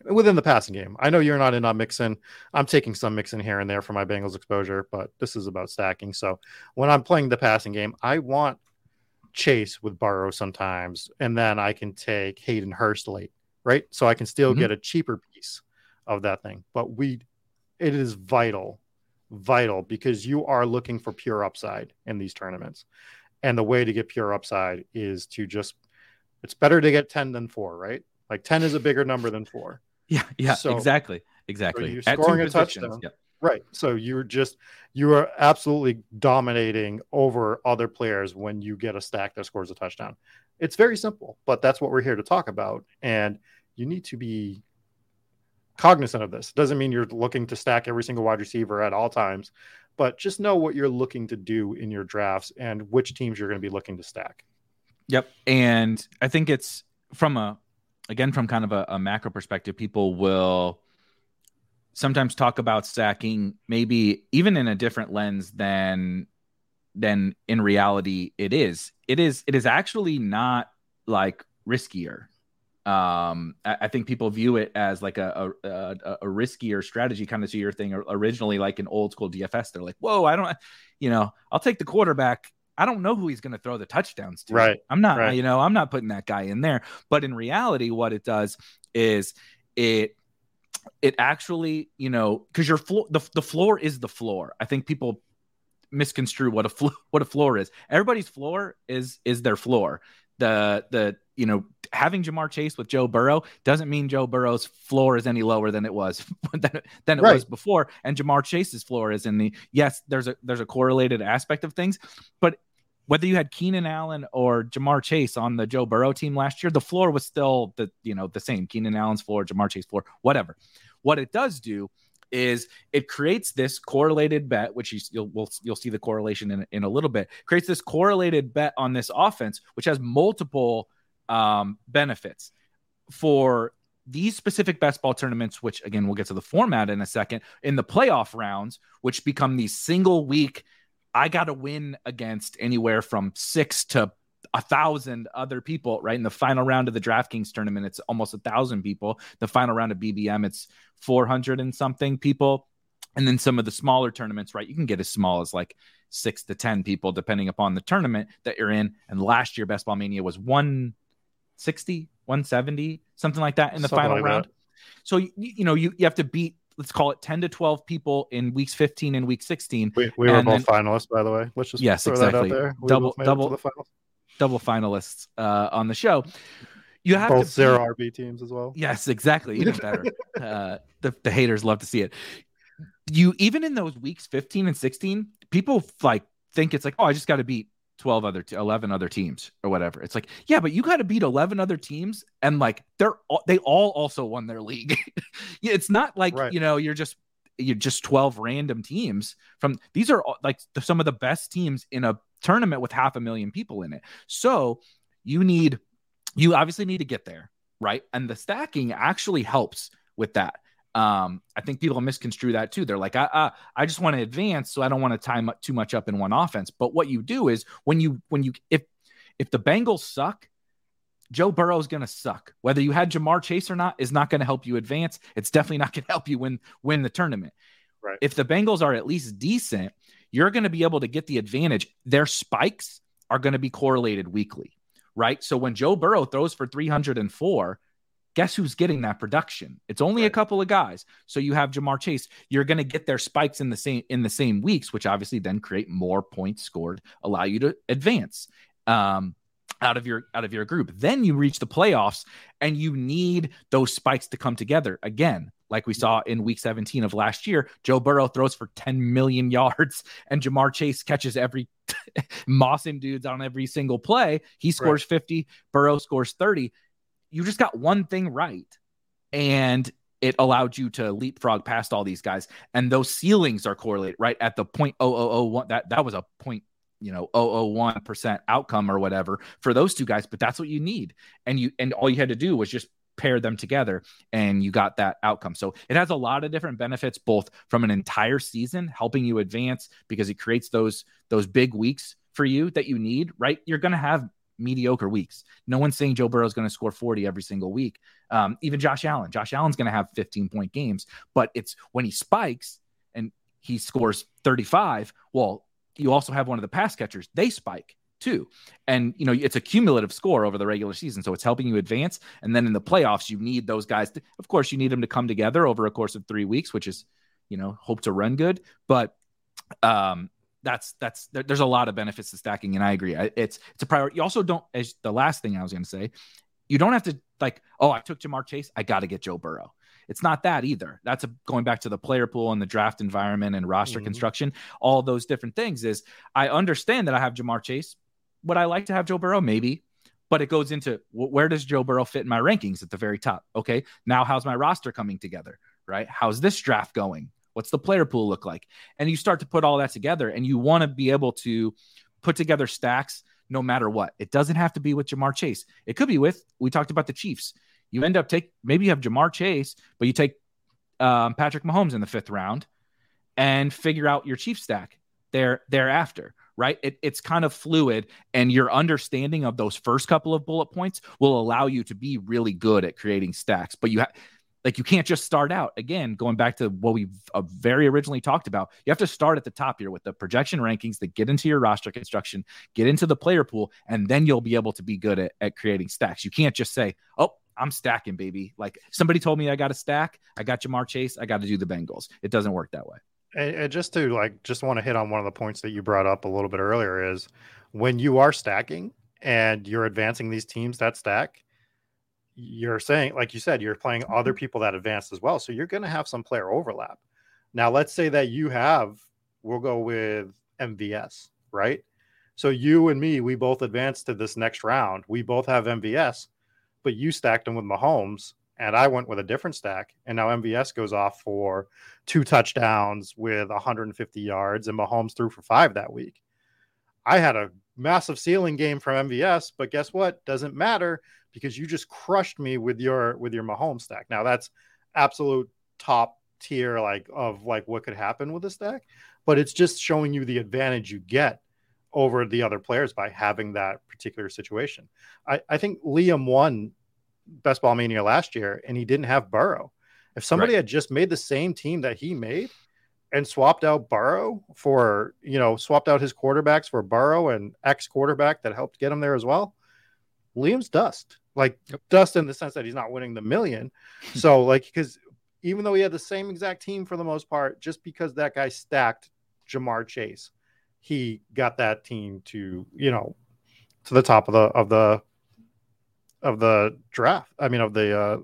within the passing game. I know you're not in on Mixon. I'm taking some Mixon here and there for my Bengals exposure, but this is about stacking. So when I'm playing the passing game, I want Chase with Burrow sometimes, and then I can take Hayden Hurst late right? So I can still Mhm. get a cheaper piece of that thing. But we, it is vital, vital because you are looking for pure upside in these tournaments. And the way to get pure upside is to just, it's better to get 10 than four, right? Like 10 is a bigger number than four. Yeah, yeah, So- exactly, exactly. you're At two scoring a touchdown. yeah. Right. So you're just you are absolutely dominating over other players when you get a stack that scores a touchdown. It's very simple, but that's what we're here to talk about. And you need to be cognizant of this. Doesn't mean you're looking to stack every single wide receiver at all times, but just know what you're looking to do in your drafts and which teams you're going to be looking to stack. Yep. And I think it's from a, again, from kind of a, a macro perspective, people will sometimes talk about stacking maybe even in a different lens than than in reality it is. It is it is actually not like riskier. Um i, I think people view it as like a a, a, a riskier strategy kind of to your thing originally like an old school dfs they're like whoa i don't you know i'll take the quarterback. I don't know who he's going to throw the touchdowns to. Right, i'm not right. you know i'm not putting that guy in there. But in reality what it does is it it actually you know because your floor the, the floor is the floor. I think people misconstrue what a flo- what a floor is. Everybody's floor is is their floor. The the you know having Ja'Marr Chase with Joe Burrow doesn't mean Joe Burrow's floor is any lower than it was than, than it Right. was before and Ja'Marr Chase's floor is in the yes there's a there's a correlated aspect of things but whether you had Keenan Allen or Ja'Marr Chase on the Joe Burrow team last year, the floor was still the you know the same. Keenan Allen's floor, Ja'Marr Chase floor, whatever. What it does do is it creates this correlated bet, which you, you'll we'll, you'll see the correlation in, in a little bit. Creates this correlated bet on this offense, which has multiple um, benefits for these specific best ball tournaments. Which again, we'll get to the format in a second. In the playoff rounds, which become these single week I got to win against anywhere from six to a thousand other people, right? In the final round of the DraftKings tournament, it's almost a thousand people. The final round of BBM, it's 400 and something people. And then some of the smaller tournaments, right? You can get as small as like six to 10 people, depending upon the tournament that you're in. And last year, Best Ball Mania was 160, 170, something like that in the Something final like round. that. So, you, you know, you, you have to beat, let's call it 10 to 12 people in weeks 15 and week 16 We, we were both finalists, by the way. Let's just Yes, throw that exactly. out there. We Double- both made it to double- the double finalists uh, on the show. You have both to zero RB teams as well. Yes, exactly. Even better. uh, the, the haters love to see it. You even in those weeks 15 and 16, people like think it's like, oh, I just got to beat 12 other, t- 11 other teams or whatever. It's like, yeah, but you got to beat 11 other teams, and like they're all, they all also won their league. yeah, it's not like Right. you know you're just you're just 12 random teams from these are all, like the, some of the best teams in a tournament with half a million people in it. So you need you obviously need to get there, right? And the stacking actually helps with that. Um, I think people misconstrue that too. They're like, I, I, I just want to advance, so I don't want to tie mu- too much up in one offense. But what you do is when you, when you, if, if the Bengals suck, Joe Burrow is going to suck. Whether you had Ja'Marr Chase or not is not going to help you advance. It's definitely not going to help you win win the tournament. Right. If the Bengals are at least decent, you're going to be able to get the advantage. Their spikes are going to be correlated weekly, right? So when Joe Burrow throws for 304, guess who's getting that production? It's only a couple of guys. So you have Ja'Marr Chase. You're going to get their spikes in the same in the same weeks, which obviously then create more points scored, allow you to advance. Um, out of your out of your group. Then you reach the playoffs and you need those spikes to come together again. Like we saw in week 17 of last year, Joe Burrow throws for 10 million yards and Ja'Marr Chase catches every mossing dudes on every single play. He scores 50, Burrow scores 30. You just got one thing right. And it allowed you to leapfrog past all these guys. And those ceilings are correlated, right? At the point oh oh oh one, that that was a point you know 001% outcome or whatever for those two guys but that's what you need and you and all you had to do was just pair them together and you got that outcome so it has a lot of different benefits both from an entire season helping you advance because it creates those those big weeks for you that you need right you're going to have mediocre weeks no one's saying joe burrow is going to score 40 every single week um, even josh allen josh allen's going to have 15 point games but it's when he spikes and he scores 35 well you also have one of the pass catchers. They spike too. And you know, it's a cumulative score over the regular season, so it's helping you advance. And then in the playoffs, you need those guys. To, of course, you need them to come together over a course of three weeks, which is, you know, hope to run good. But um, that's that's there, there's a lot of benefits to stacking, and I agree. It's it's a priority. You also don't. As the last thing I was going to say, you don't have to like, oh, I took Ja'Marr Chase, I got to get Joe Burrow. It's not that either. That's a, going back to the player pool and the draft environment and roster mm-hmm. construction, all those different things. Is I understand that I have Ja'Marr Chase. Would I like to have Joe Burrow? Maybe. But it goes into where does Joe Burrow fit in my rankings at the very top? Okay. Now, how's my roster coming together? Right. How's this draft going? What's the player pool look like? And you start to put all that together and you want to be able to put together stacks no matter what. It doesn't have to be with Ja'Marr Chase. It could be with, we talked about the Chiefs. You end up take, maybe you have Ja'Marr Chase, but you take um, Patrick Mahomes in the fifth round and figure out your Chief stack there thereafter right? It, it's kind of fluid, and your understanding of those first couple of bullet points will allow you to be really good at creating stacks. But you have like you can't just start out again going back to what we uh, very originally talked about you have to start at the top here with the projection rankings that get into your roster construction get into the player pool and then you'll be able to be good at, at creating stacks. You can't just say oh i'm stacking baby. Like somebody told me i got to stack i got ja'marr chase i got to do the bengals. It doesn't work that way. And, and just to like just want to hit on one of the points that you brought up a little bit earlier is when you are stacking and you're advancing these teams that stack you're saying, like you said, you're playing other mm-hmm. people that advanced as well. So you're going to have some player overlap. Now, let's say that you have, we'll go with MVS, right? So you and me, we both advanced to this next round. We both have MVS, but you stacked them with Mahomes, and I went with a different stack. And now MVS goes off for two touchdowns with 150 yards, and Mahomes threw for five that week. I had a massive ceiling game from MVS, but guess what? Doesn't matter because you just crushed me with your with your Mahomes stack. Now that's absolute top tier like of like what could happen with a stack, but it's just showing you the advantage you get over the other players by having that particular situation. I, I think Liam won Best Ball Mania last year and he didn't have Burrow. If somebody right. had just made the same team that he made and swapped out Burrow for, you know, swapped out his quarterbacks for Burrow and ex quarterback that helped get him there as well, Liam's dust like yep. dust in the sense that he's not winning the million. so like because even though he had the same exact team for the most part, just because that guy stacked Ja'Marr Chase, he got that team to you know to the top of the of the of the draft. I mean of the uh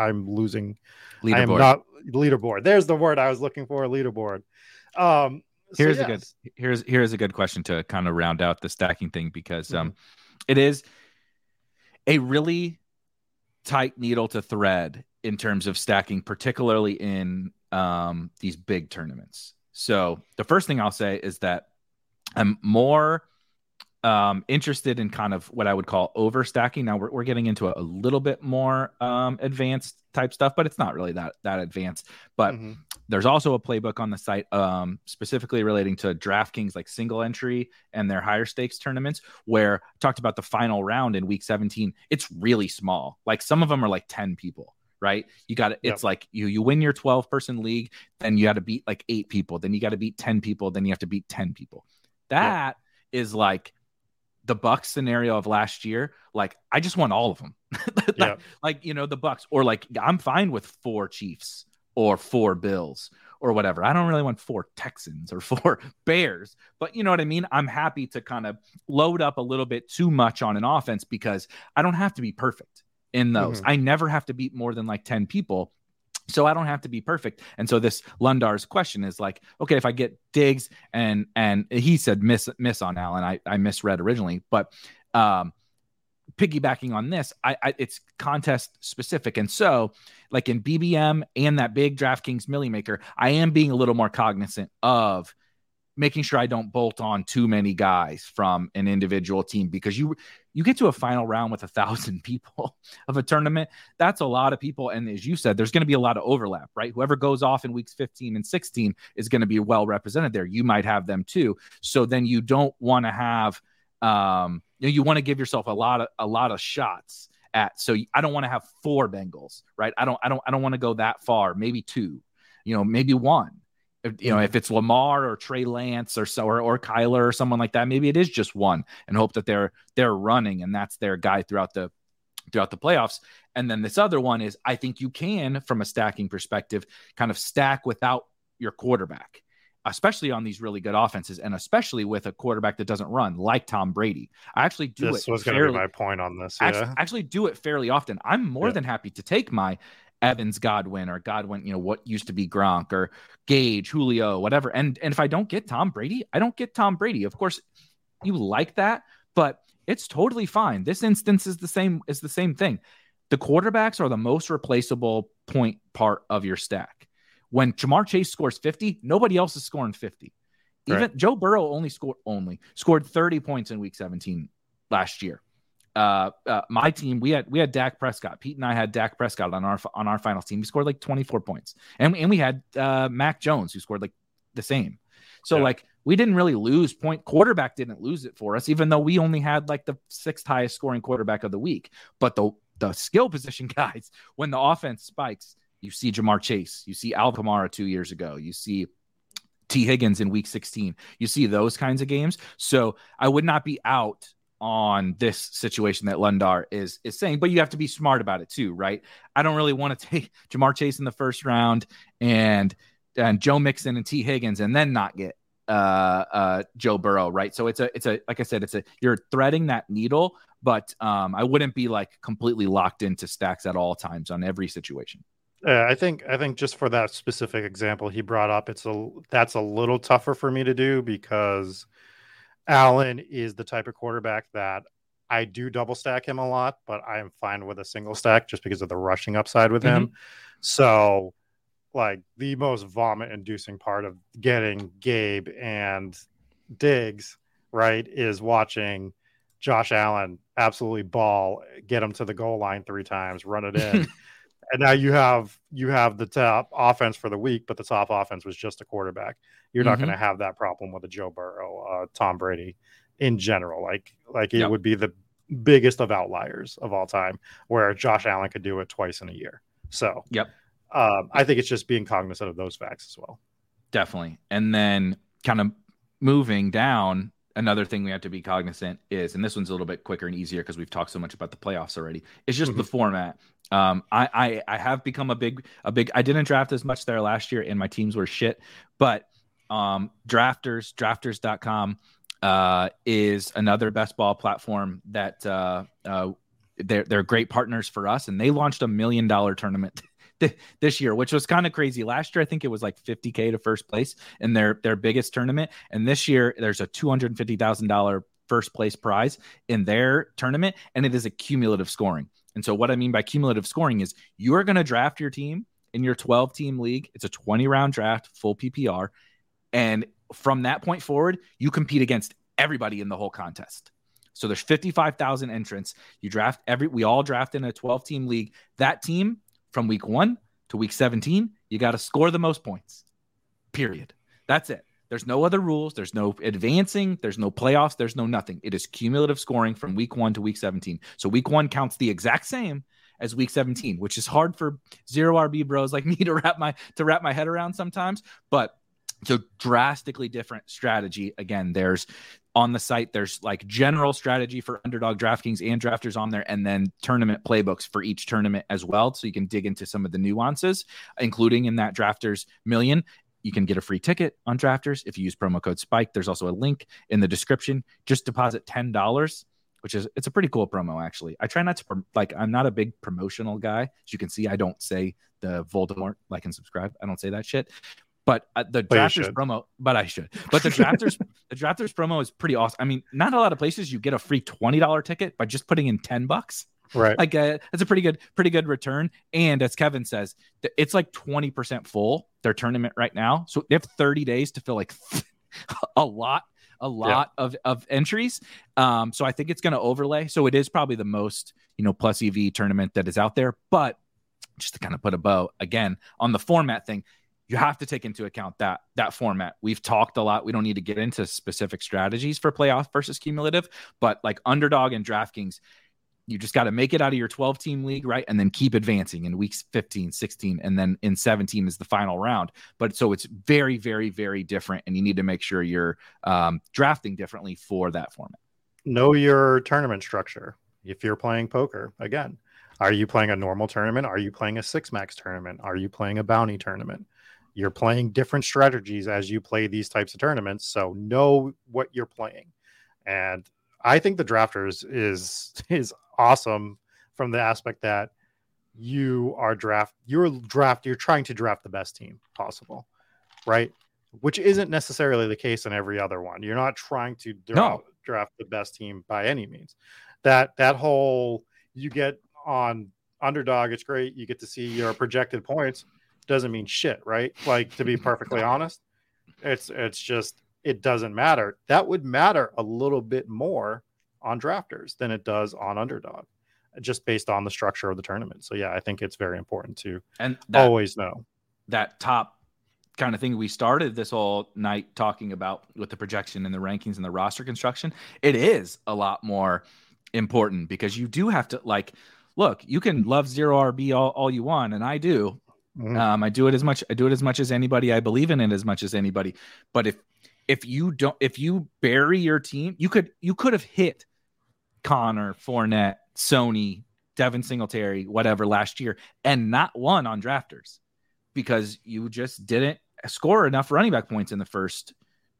I'm losing. Leaderboard. I am not leaderboard. There's the word I was looking for. Leaderboard. Um, so here's yes. a good here's here's a good question to kind of round out the stacking thing because um, mm-hmm. it is a really tight needle to thread in terms of stacking, particularly in um, these big tournaments. So the first thing I'll say is that I'm more um, interested in kind of what I would call overstacking. Now we're, we're getting into a, a little bit more um, advanced type stuff, but it's not really that that advanced. But mm-hmm. there's also a playbook on the site um, specifically relating to DraftKings, like single entry and their higher stakes tournaments, where I talked about the final round in week 17. It's really small. Like some of them are like 10 people right? You got it's yep. like you you win your 12 person league, then you got to beat like eight people, then you got to beat 10 people, then you have to beat 10 people. That yep. is like the Bucks scenario of last year, like I just want all of them. like, yeah. like, you know, the Bucks, or like I'm fine with four Chiefs or four Bills or whatever. I don't really want four Texans or four Bears, but you know what I mean? I'm happy to kind of load up a little bit too much on an offense because I don't have to be perfect in those. Mm-hmm. I never have to beat more than like 10 people so I don't have to be perfect. And so this Lundar's question is like, okay, if I get Diggs and and he said miss miss on Allen, I I misread originally, but um piggybacking on this, I, I it's contest specific. And so like in BBM and that big DraftKings Milly Maker, I am being a little more cognizant of making sure I don't bolt on too many guys from an individual team because you you get to a final round with a thousand people of a tournament. That's a lot of people, and as you said, there's going to be a lot of overlap, right? Whoever goes off in weeks 15 and 16 is going to be well represented there. You might have them too. So then you don't want to have um, you, know, you want to give yourself a lot of a lot of shots at. So I don't want to have four Bengals, right? I don't I don't I don't want to go that far. Maybe two, you know, maybe one you know, if it's Lamar or Trey Lance or so or, or Kyler or someone like that, maybe it is just one and hope that they're they're running and that's their guy throughout the throughout the playoffs. And then this other one is I think you can, from a stacking perspective, kind of stack without your quarterback especially on these really good offenses, and especially with a quarterback that doesn't run like Tom Brady. I actually do this it. Was going to be my point on this. Yeah. Actually, actually, do it fairly often. I'm more yeah. than happy to take my Evans Godwin or Godwin, you know, what used to be Gronk or Gage, Julio, whatever. And and if I don't get Tom Brady, I don't get Tom Brady. Of course, you like that, but it's totally fine. This instance is the same is the same thing. The quarterbacks are the most replaceable point part of your stack. When Ja'Marr Chase scores 50, nobody else is scoring 50. Even right. Joe Burrow only scored only scored 30 points in week 17 last year. Uh, uh, my team, we had we had Dak Prescott. Pete and I had Dak Prescott on our on our finals team. He scored like 24 points, and and we had uh, Mac Jones who scored like the same. So yeah. like we didn't really lose point. Quarterback didn't lose it for us, even though we only had like the sixth highest scoring quarterback of the week. But the the skill position guys, when the offense spikes, you see Ja'Marr Chase. You see Al Kamara two years ago. You see Tee Higgins in week 16. You see those kinds of games. So I would not be out on this situation that Lundar is is saying, but you have to be smart about it too, right? I don't really want to take Ja'Marr Chase in the first round and and Joe Mixon and Tee Higgins and then not get uh uh Joe Burrow, right? So it's a it's a like I said, it's a you're threading that needle, but um I wouldn't be like completely locked into stacks at all times on every situation. Uh, I think I think just for that specific example he brought up, it's a that's a little tougher for me to do because Allen is the type of quarterback that I do double stack him a lot, but I am fine with a single stack just because of the rushing upside with mm-hmm. him. So, like the most vomit inducing part of getting Gabe and Diggs right is watching Josh Allen absolutely ball, get him to the goal line three times, run it in. and now you have you have the top offense for the week, but the top offense was just a quarterback. You're mm-hmm. not going to have that problem with a Joe Burrow, uh, Tom Brady, in general. Like like it yep. would be the biggest of outliers of all time, where Josh Allen could do it twice in a year. So yep, um, I think it's just being cognizant of those facts as well. Definitely, and then kind of moving down another thing we have to be cognizant is, and this one's a little bit quicker and easier because we've talked so much about the playoffs already. It's just mm-hmm. the format. Um, I, I I have become a big a big. I didn't draft as much there last year, and my teams were shit. But um, drafters drafters.com uh, is another best ball platform that uh, uh, they're they're great partners for us, and they launched a million dollar tournament this year, which was kind of crazy. Last year, I think it was like 50k to first place in their their biggest tournament, and this year there's a two hundred fifty thousand dollar first place prize in their tournament, and it is a cumulative scoring. And so, what I mean by cumulative scoring is you are going to draft your team in your 12 team league. It's a 20 round draft, full PPR. And from that point forward, you compete against everybody in the whole contest. So there's 55,000 entrants. You draft every, we all draft in a 12 team league. That team from week one to week 17, you got to score the most points, period. That's it. There's no other rules. There's no advancing. There's no playoffs. There's no nothing. It is cumulative scoring from week one to week 17. So week one counts the exact same as week 17, which is hard for zero RB bros like me to wrap my to wrap my head around sometimes. But so drastically different strategy. Again, there's on the site, there's like general strategy for underdog DraftKings and drafters on there, and then tournament playbooks for each tournament as well. So you can dig into some of the nuances, including in that drafters million. You can get a free ticket on drafters if you use promo code spike. There's also a link in the description. Just deposit $10 which is it's a pretty cool promo actually. I try not to like i'm not a big promotional guy. As you can see i don't say the voldemort like and subscribe. I don't say that shit but uh, the but drafters promo but i should but the drafters the drafters promo is pretty awesome i mean not a lot of places you get a free $20 ticket by just putting in 10 bucks Right. Like uh, that's a pretty good, pretty good return. And as Kevin says, it's like 20% full their tournament right now. So they have 30 days to fill like a lot, a lot yeah. of, of entries. Um, so I think it's going to overlay. So it is probably the most, you know, plus EV tournament that is out there. But just to kind of put a bow again on the format thing, you have to take into account that that format. We've talked a lot. We don't need to get into specific strategies for playoff versus cumulative, but like underdog and DraftKings, you just got to make it out of your 12 team league, right? And then keep advancing in weeks 15, 16, and then in 17 is the final round. But so it's very, very, very different. And you need to make sure you're um, drafting differently for that format. Know your tournament structure. If you're playing poker, again, are you playing a normal tournament? Are you playing a six max tournament? Are you playing a bounty tournament? You're playing different strategies as you play these types of tournaments. So know what you're playing. And I think the drafters is is awesome from the aspect that you are draft you're draft you're trying to draft the best team possible, right? Which isn't necessarily the case in every other one. You're not trying to draft, no. draft the best team by any means. That that whole you get on underdog, it's great. You get to see your projected points. Doesn't mean shit, right? Like to be perfectly honest, it's it's just it doesn't matter. That would matter a little bit more on drafters than it does on underdog, just based on the structure of the tournament. So yeah, I think it's very important to and that, always know that top kind of thing we started this whole night talking about with the projection and the rankings and the roster construction. It is a lot more important because you do have to like look. You can love zero RB all, all you want, and I do. Mm-hmm. Um, I do it as much. I do it as much as anybody. I believe in it as much as anybody. But if if you don't if you bury your team, you could you could have hit Conner, Fournette, Sony, Devin Singletary, whatever last year, and not one on drafters because you just didn't score enough running back points in the first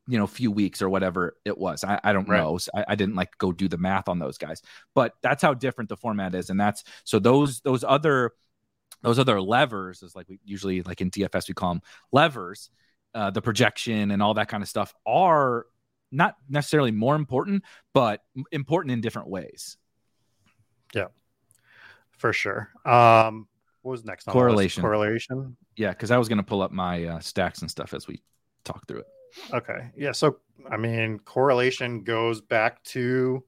you know few weeks or whatever it was i, I don't right. know I, I, didn't like go do the math on those guys but that's how different the format is and that's so those those other those other levers is like we usually like in dfs we call them levers uh, the projection and all that kind of stuff are not necessarily more important, but important in different ways. Yeah, for sure. Um, what was next? Correlation. Correlation. Yeah, because I was going to pull up my uh, stacks and stuff as we talk through it. Okay. Yeah. So, I mean, correlation goes back to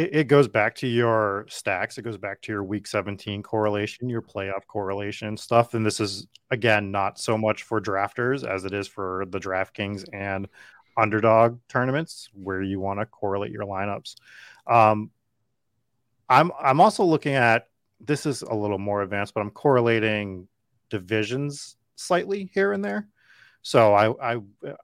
it, it, goes back to your stacks. It goes back to your week 17 correlation, your playoff correlation stuff. And this is, again, not so much for drafters as it is for the DraftKings and underdog tournaments where you want to correlate your lineups. Um, I'm, I'm also looking at this is a little more advanced, but I'm correlating divisions slightly here and there. So I, I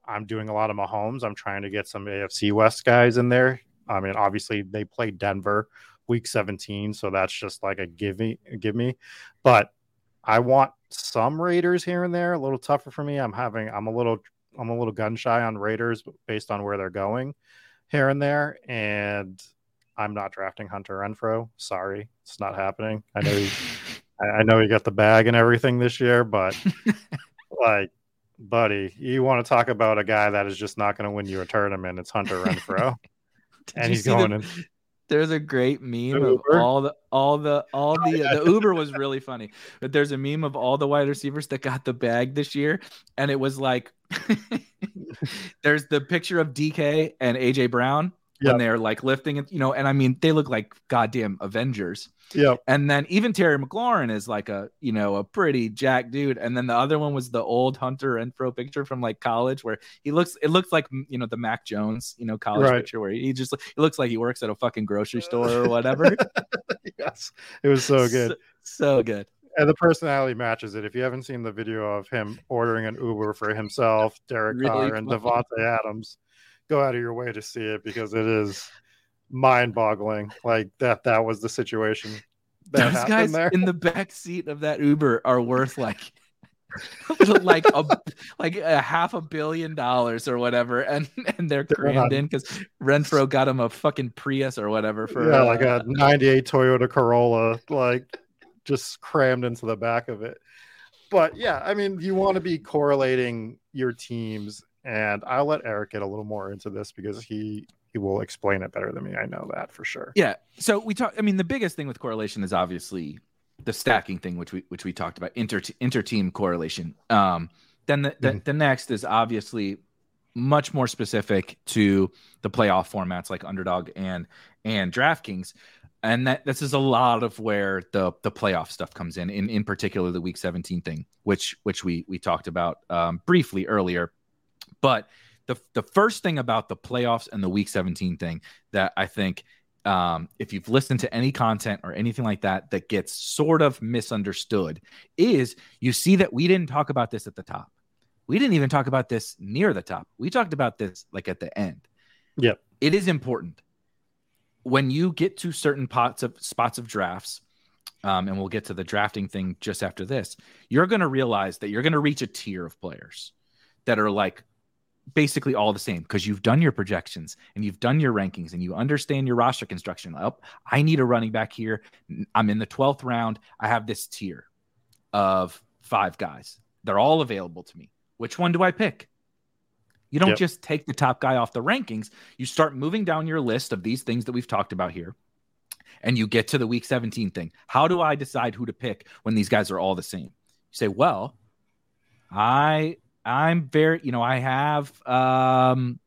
I'm doing a lot of Mahomes. I'm trying to get some AFC West guys in there I mean, obviously they play Denver week 17, so that's just like a give me, give me. But I want some Raiders here and there. A little tougher for me. I'm having, I'm a little, I'm a little gun shy on Raiders based on where they're going here and there, and I'm not drafting Hunter Renfrow. Sorry, it's not happening. I know, he, I know he got the bag and everything this year, but like buddy, you want to talk about a guy that is just not going to win you a tournament? It's Hunter Renfrow and he's going. The, in. There's a great meme of all the all the all the the Uber was really funny, but there's a meme of all the wide receivers that got the bag this year, and it was like, there's the picture of DK and AJ Brown yep. when they're like lifting it, you know, and I mean they look like goddamn Avengers. Yeah. And then even Terry McLaurin is like a, you know, a pretty jack dude. And then the other one was the old Hunter Renfrow picture from like college where he looks, it looks like, you know, the Mac Jones, you know, college right. picture where he just, he looks like he works at a fucking grocery store or whatever. yes. It was so good. So, so good and the personality matches it. If you haven't seen the video of him ordering an Uber for himself, Derek really Carr, and Davante Adams, go out of your way to see it because it is mind-boggling. Like that that was the situation. That Those guys there. in the back seat of that Uber are worth like like a like a half a billion dollars or whatever, and and they're crammed in because Renfrow got him a fucking Prius or whatever for yeah, uh, like a '98 Toyota Corolla, like just crammed into the back of it. But yeah, I mean, you want to be correlating your teams, and I'll let Erik get a little more into this because he he will explain it better than me. I know that for sure. Yeah. So we talk. I mean, the biggest thing with correlation is obviously the stacking thing, which we which we talked about inter inter team correlation. Um, then the, the, mm-hmm. the next is obviously much more specific to the playoff formats like underdog and and DraftKings. And that this is a lot of where the the playoff stuff comes in, in in particular the week 17 thing, which which we we talked about um, briefly earlier. But the the first thing about the playoffs and the week 17 thing that I think um, if you've listened to any content or anything like that that gets sort of misunderstood, is you see that we didn't talk about this at the top. We didn't even talk about this near the top. We talked about this like at the end. Yep. It is important when you get to certain pots of spots of drafts. Um, and we'll get to the drafting thing just after this. You're going to realize that you're going to reach a tier of players that are like basically all the same because you've done your projections and you've done your rankings and you understand your roster construction. Oh, I need a running back here. I'm in the 12th round. I have this tier of five guys. They're all available to me. Which one do I pick? You don't yep. just take the top guy off the rankings. You start moving down your list of these things that we've talked about here. And you get to the week 17 thing. How do I decide who to pick when these guys are all the same? You say, well, I I'm very, you know, I have um,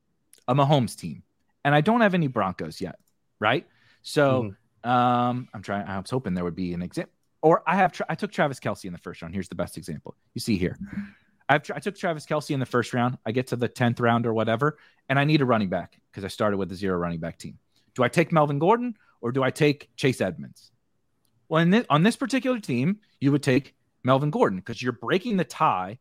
a Mahomes team, and I don't have any Broncos yet, right? So mm-hmm. um, I'm trying. I was hoping there would be an example. Or I have. I took Travis Kelce in the first round. Here's the best example. You see here. I've, I took Travis Kelce in the first round. I get to the tenth round or whatever, and I need a running back because I started with a zero running back team. Do I take Melvin Gordon or do I take Chase Edmonds? Well, this, on this particular team, you would take Melvin Gordon because you're breaking the tie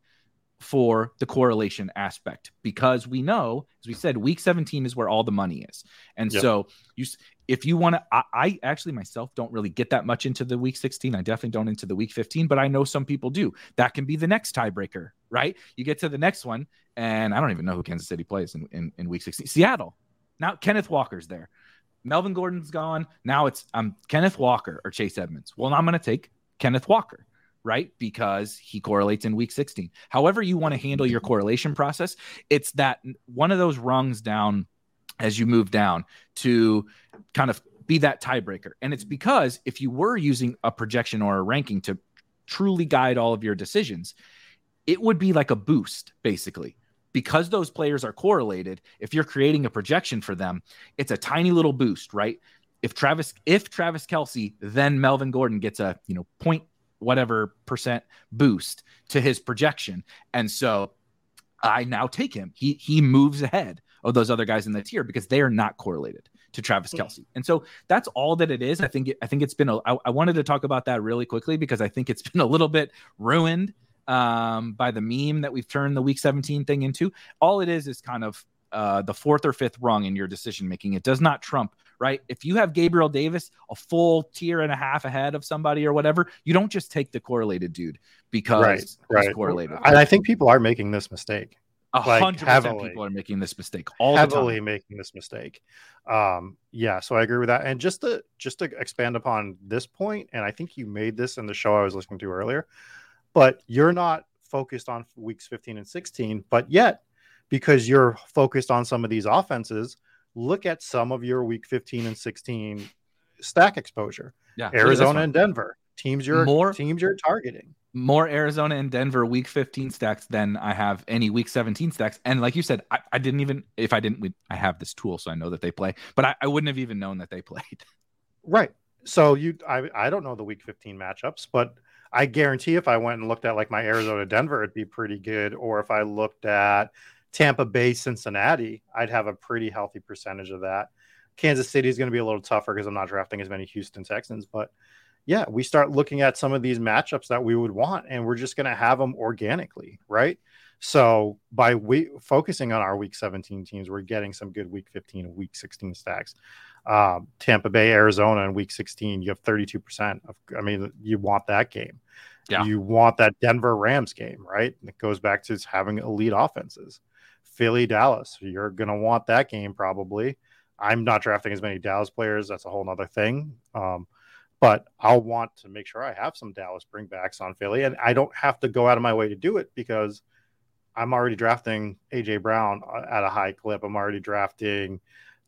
for the correlation aspect because we know as we said week 17 is where all the money is. And yep. so you if you want to I, I, actually myself don't really get that much into the week 16 i definitely don't into the week 15 but i know some people do. That can be the next tiebreaker right? You get to the next one and i don't even know who kansas city plays in, in, in week 16 seattle. Now kenneth walker's there. Melvin gordon's gone. Now it's um kenneth walker or chase edmonds. Well i'm going to take kenneth walker right? Because he correlates in week 16. However, you want to handle your correlation process, it's that one of those rungs down as you move down to kind of be that tiebreaker. And it's because if you were using a projection or a ranking to truly guide all of your decisions, it would be like a boost, basically. Because those players are correlated, if you're creating a projection for them, it's a tiny little boost, right? If Travis, if Travis Kelce, then Melvin Gordon gets a you know point whatever percent boost to his projection. And so I now take him. He he moves ahead of those other guys in the tier because they are not correlated to Travis Kelce. And so that's all that it is. I think it, I think it's been a. I, I wanted to talk about that really quickly because I think it's been a little bit ruined um, by the meme that we've turned the week 17 thing into. All it is is kind of uh, the fourth or fifth rung in your decision making. It does not trump, right? If you have Gabriel Davis a full tier and a half ahead of somebody or whatever, you don't just take the correlated dude because right, right. correlated. And I think people are making this mistake. A hundred percent people are making this mistake all heavily making this mistake. Um, yeah, so I agree with that. And just to just to expand upon this point, and I think you made this in the show I was listening to earlier, but you're not focused on weeks 15 and 16, but yet because you're focused on some of these offenses, look at some of your week 15 and 16 stack exposure. Yeah, Arizona and Denver teams you're more teams you're targeting. More Arizona and Denver week 15 stacks than I have any week 17 stacks. And like you said, I, I didn't even if I didn't we, I have this tool so I know that they play, but I, I wouldn't have even known that they played. Right. So you I I don't know the week 15 matchups, but I guarantee if I went and looked at like my Arizona Denver, it'd be pretty good. Or if I looked at Tampa Bay, Cincinnati, I'd have a pretty healthy percentage of that. Kansas City is going to be a little tougher because I'm not drafting as many Houston Texans, but yeah, we start looking at some of these matchups that we would want, and we're just going to have them organically, right? So by we focusing on our Week 17 teams, we're getting some good Week 15 and Week 16 stacks. Um, Tampa Bay, Arizona, in Week 16, you have 32 percent of. I mean, you want that game. Yeah. You want that Denver Rams game, right? And it goes back to having elite offenses. Philly, Dallas. You're going to want that game probably. I'm not drafting as many Dallas players. That's a whole other thing. Um, but I'll want to make sure I have some Dallas bringbacks on Philly, and I don't have to go out of my way to do it because I'm already drafting AJ Brown uh, at a high clip. I'm already drafting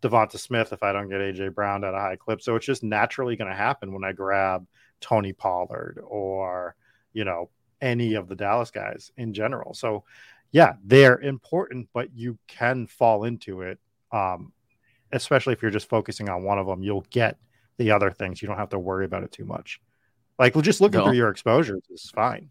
DeVonta Smith if I don't get AJ Brown at a high clip. So it's just naturally going to happen when I grab Tony Pollard or you know any of the Dallas guys in general. So yeah, they're important, but you can fall into it. Um, especially if you're just focusing on one of them, you'll get the other things. You don't have to worry about it too much. Like just looking no. through your exposures is fine.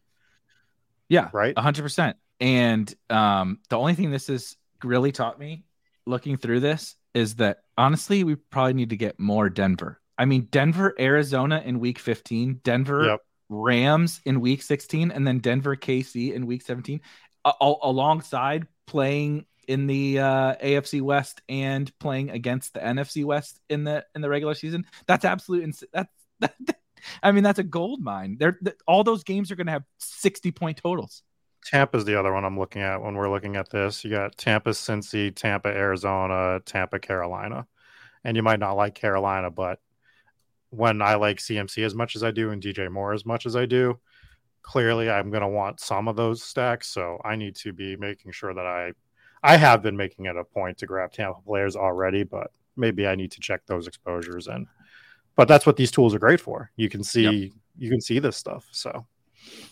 Yeah, right, hundred percent. And um, the only thing this has really taught me, looking through this, is that honestly, we probably need to get more Denver. I mean, Denver, Arizona in week 15, Denver, yep. Rams in week 16, and then Denver, KC in week 17, uh, alongside playing in the uh, AFC West and playing against the NFC West in the in the regular season. That's absolute. Ins- that's that, I mean, that's a gold mine. They're, all those games are going to have 60 point totals. Tampa's the other one I'm looking at when we're looking at this. You got Tampa, Cincy, Tampa, Arizona, Tampa, Carolina. And you might not like Carolina, but when I like CMC as much as I do and DJ Moore as much as I do, clearly I'm going to want some of those stacks. So I need to be making sure that I, I have been making it a point to grab Tampa players already, but maybe I need to check those exposures and but that's what these tools are great for. You can see yep. you can see this stuff. So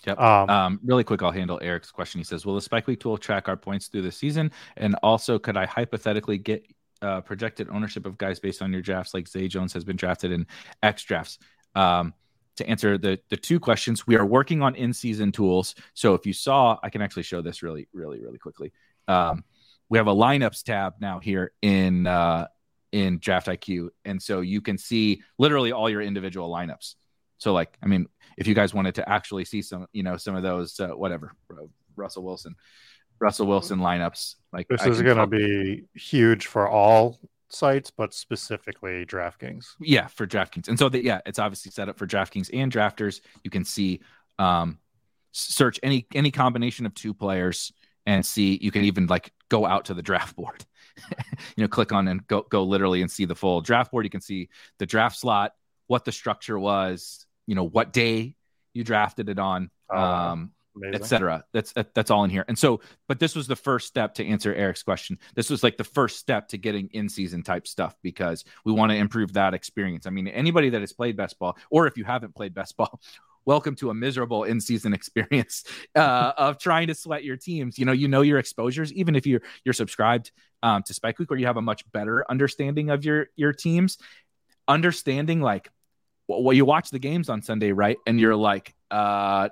Yep. Um, um, really quick, I'll handle Eric's question. He says, "Will the Spike Week tool track our points through the season? And also, could I hypothetically get uh, projected ownership of guys based on your drafts, like Zay Jones has been drafted in X drafts?" Um, to answer the the two questions, we are working on in season tools. So if you saw, I can actually show this really, really, really quickly. Um, we have a lineups tab now here in uh, in Draft IQ, and so you can see literally all your individual lineups. So, like, I mean, if you guys wanted to actually see some, you know, some of those, uh, whatever, Russell Wilson, Russell Wilson lineups, like this I is going to be huge for all sites, but specifically DraftKings. Yeah, for DraftKings, and so the, yeah, it's obviously set up for DraftKings and drafters. You can see, um, search any any combination of two players and see. You can even like go out to the draft board you know, click on and go go literally and see the full draft board. You can see the draft slot, what the structure was, you know, what day you drafted it on, oh, um, etc. That's that, that's all in here. And so, but this was the first step to answer Eric's question. This was like the first step to getting in season type stuff because we want to improve that experience. I mean, anybody that has played best ball, or if you haven't played best ball, welcome to a miserable in-season experience uh, of trying to sweat your teams. You know, you know your exposures, even if you're you're subscribed um, to Spike Week, or you have a much better understanding of your your teams. Understanding like, well, you watch the games on Sunday, right? And you're like, uh,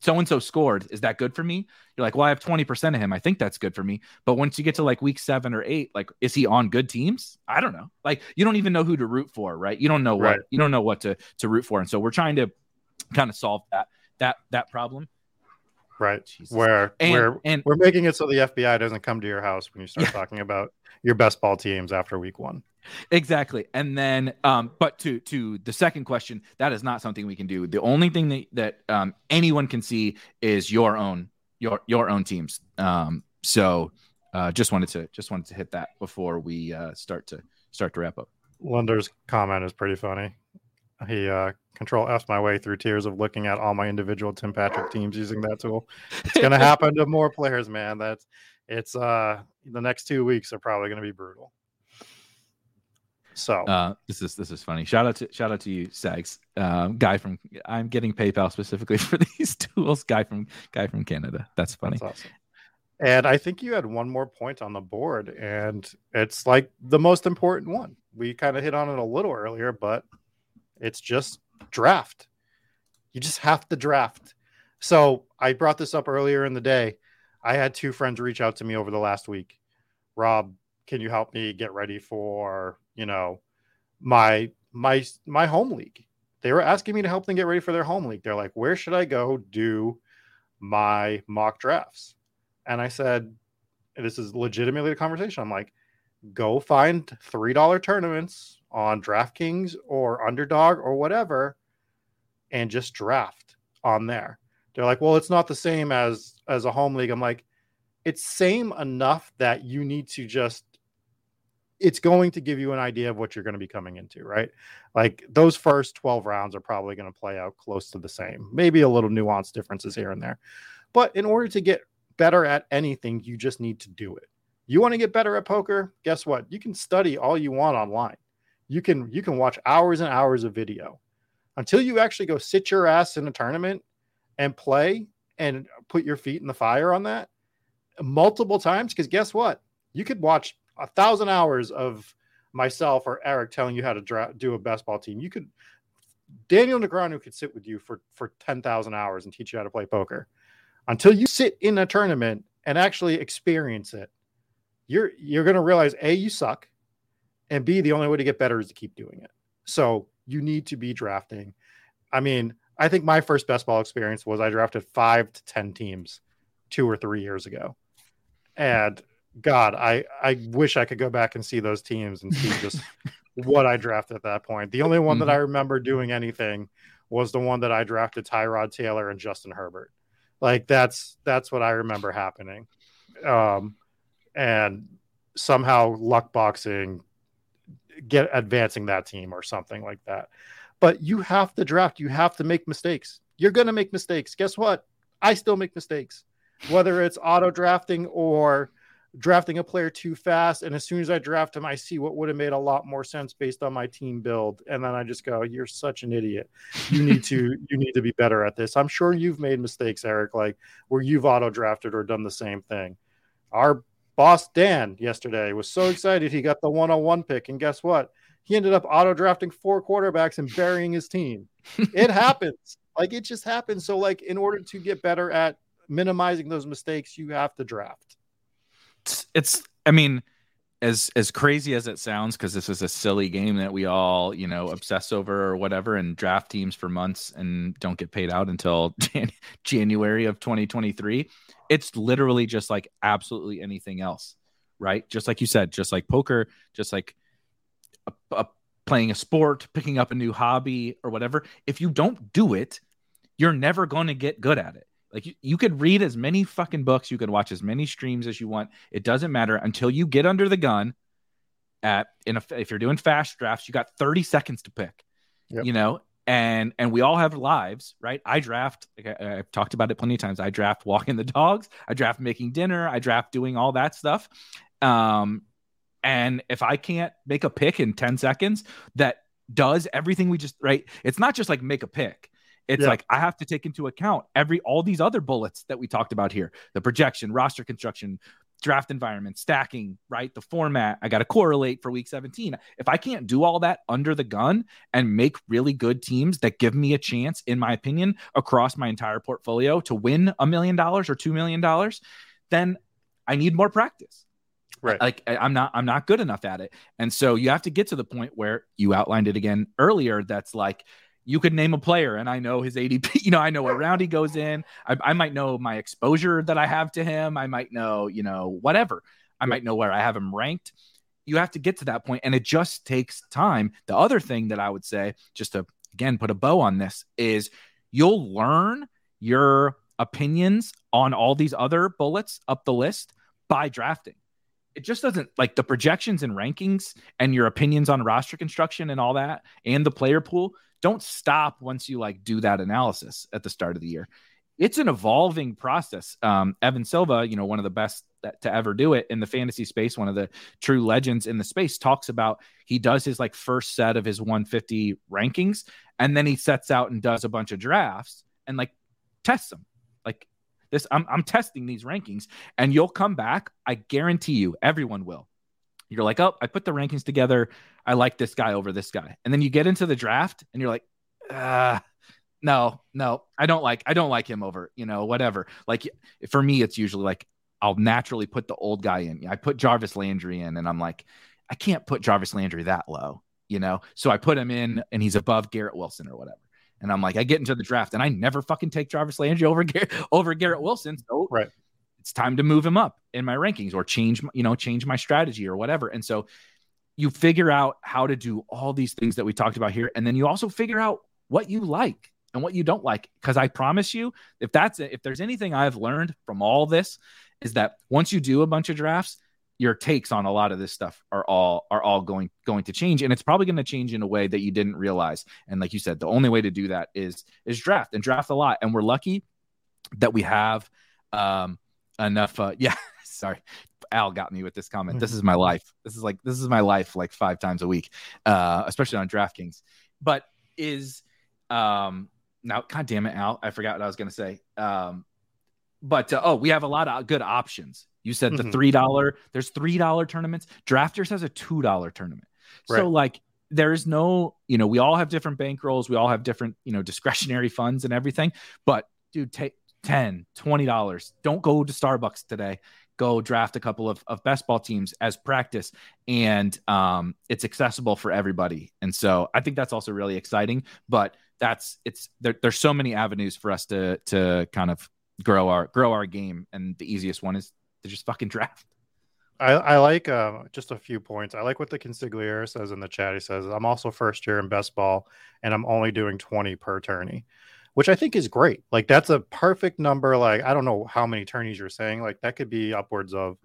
so and so scored. Is that good for me? You're like, well, I have 20% of him. I think that's good for me. But once you get to like week seven or eight, like, is he on good teams? I don't know. Like, you don't even know who to root for, right? You don't know what right. you don't know what to to root for. And so we're trying to kind of solve that that that problem. Right. Jesus. Where and, where and we're making it so the FBI doesn't come to your house when you start yeah. talking about your best ball teams after week one. Exactly. And then um, but to to the second question, that is not something we can do. The only thing that, that um, anyone can see is your own your your own teams. Um, so uh, just wanted to just wanted to hit that before we uh, start to start to wrap up. Lunder's comment is pretty funny. He uh, control F my way through tears of looking at all my individual Tim Patrick teams using that tool. It's gonna happen to more players, man. That's it's uh the next two weeks are probably gonna be brutal. So uh, this is this is funny. Shout out to shout out to you, Sags. Um, guy from I'm getting PayPal specifically for these tools. Guy from guy from Canada. That's funny. That's awesome. And I think you had one more point on the board, and it's like the most important one. We kind of hit on it a little earlier, but it's just draft. You just have to draft. So I brought this up earlier in the day. I had two friends reach out to me over the last week. Rob, can you help me get ready for, you know, my my my home league? They were asking me to help them get ready for their home league. They're like, "Where should I go do my mock drafts?" And I said, this is legitimately a conversation. I'm like, go find $3 tournaments on DraftKings or Underdog or whatever, and just draft on there. They're like, well, it's not the same as as a home league. I'm like, it's same enough that you need to just it's going to give you an idea of what you're going to be coming into, right? Like those first 12 rounds are probably going to play out close to the same, maybe a little nuanced differences here and there. But in order to get better at anything, you just need to do it. You want to get better at poker? Guess what? You can study all you want online. You can you can watch hours and hours of video. Until you actually go sit your ass in a tournament and play and put your feet in the fire on that multiple times because guess what? You could watch a thousand hours of myself or Erik telling you how to dra- do a best ball team. You could daniel negreanu could sit with you for for 10000 hours and teach you how to play poker. Until you sit in a tournament and actually experience it you're you're going to realize a you suck And B, the only way to get better is to keep doing it. So you need to be drafting. I mean, I think my first best ball experience was I drafted five to 10 teams two or three years ago. And God, I, I wish I could go back and see those teams and see just what I drafted at that point. The only one mm-hmm. that I remember doing anything was the one that I drafted Tyrod Taylor and Justin Herbert. Like that's that's what I remember happening. Um, and somehow luck boxing get advancing that team or something like that. But you have to draft, you have to make mistakes. You're going to make mistakes. Guess what? I still make mistakes. Whether it's auto drafting or drafting a player too fast. And as soon as I draft him, I see what would have made a lot more sense based on my team build. And then I just go, You're such an idiot. You need to you need to be better at this. I'm sure you've made mistakes, Erik, like where you've auto drafted or done the same thing. Our boss Dan yesterday was so excited he got the one-on-one pick. And guess what? He ended up auto drafting four quarterbacks and burying his team. It happens. Like it just happens. So, like, in order to get better at minimizing those mistakes, you have to draft it's, it's I mean, as as crazy as it sounds, because this is a silly game that we all you know obsess over or whatever, and draft teams for months and don't get paid out until Jan- January of 2023. It's literally just like absolutely anything else, right? Just like you said, just like poker, just like a, a, playing a sport, picking up a new hobby or whatever. If you don't do it, you're never going to get good at it. Like you, you could read as many fucking books, you could watch as many streams as you want. It doesn't matter until you get under the gun. At in a, if you're doing fast drafts, you got 30 seconds to pick. Yep. You know, and and we all have lives, right? I draft. Like I, have talked about it plenty of times. I draft walking the dogs. I draft making dinner. I draft doing all that stuff. Um, and if I can't make a pick in 10 seconds that does everything we just right, it's not just like make a pick. It's yeah. like I have to take into account every all these other bullets that we talked about here: the projection, roster construction, draft environment, stacking, right? The format. I got to correlate for week 17. If I can't do all that under the gun and make really good teams that give me a chance, in my opinion, across my entire portfolio to win a million dollars or two million dollars, then I need more practice. Right. Like I'm not I'm not good enough at it. And so you have to get to the point where you outlined it again earlier that's like you could name a player and I know his ADP, you know, I know what round he goes in. I, I might know my exposure that I have to him. I might know, you know, whatever. I might know where I have him ranked. You have to get to that point and it just takes time. The other thing that I would say, just to again put a bow on this, is you'll learn your opinions on all these other bullets up the list by drafting. It just doesn't like the projections and rankings and your opinions on roster construction and all that and the player pool don't stop once you like do that analysis at the start of the year. It's an evolving process. Um, Evan Silva, you know, one of the best that, to ever do it in the fantasy space, one of the true legends in the space, talks about he does his like first set of his 150 rankings, and then he sets out and does a bunch of drafts and like tests them. Like this, I'm, I'm testing these rankings, and you'll come back. I guarantee you, everyone will you're like, oh, I put the rankings together. I like this guy over this guy. And then you get into the draft and you're like, uh, no, no, I don't like, I don't like him over, you know, whatever. Like for me, it's usually like, I'll naturally put the old guy in. I put Jarvis Landry in and I'm like, I can't put Jarvis Landry that low, you know? So I put him in and he's above Garrett Wilson or whatever. And I'm like, I get into the draft and I never fucking take Jarvis Landry over, Gar- over Garrett Wilson. So right it's time to move him up in my rankings or change you know change my strategy or whatever. And so you figure out how to do all these things that we talked about here. And then you also figure out what you like and what you don't like. Because i promise you if that's if there's anything i've learned from all this is that once you do a bunch of drafts your takes on a lot of this stuff are all are all going going to change. And it's probably going to change in a way that you didn't realize. And like you said the only way to do that is is draft and draft a lot. And we're lucky that we have um enough. Uh, yeah, sorry. Al got me with this comment. This is my life. This is like this is my life like five times a week, uh, especially on DraftKings. But is um now, god damn it, Al, I forgot what I was gonna say. Um, but uh, oh, we have a lot of good options. You said mm-hmm. the three dollar. There's three dollar tournaments. Drafters has a two dollar tournament. Right. So like there is no, you know, we all have different bankrolls. We all have different, you know, discretionary funds and everything. But dude, take 10 20 dollars. Don't go to starbucks today. Go draft a couple of, of best ball teams as practice and um, it's accessible for everybody. And so i think that's also really exciting but that's it's there, there's so many avenues for us to to kind of grow our grow our game and the easiest one is to just fucking draft. I, I like uh, just a few points. I like what the consigliere says in the chat. He says, I'm also first year in best ball and I'm only doing 20 per tourney which I think is great. Like that's a perfect number. Like I don't know how many tourneys you're saying. Like that could be upwards of,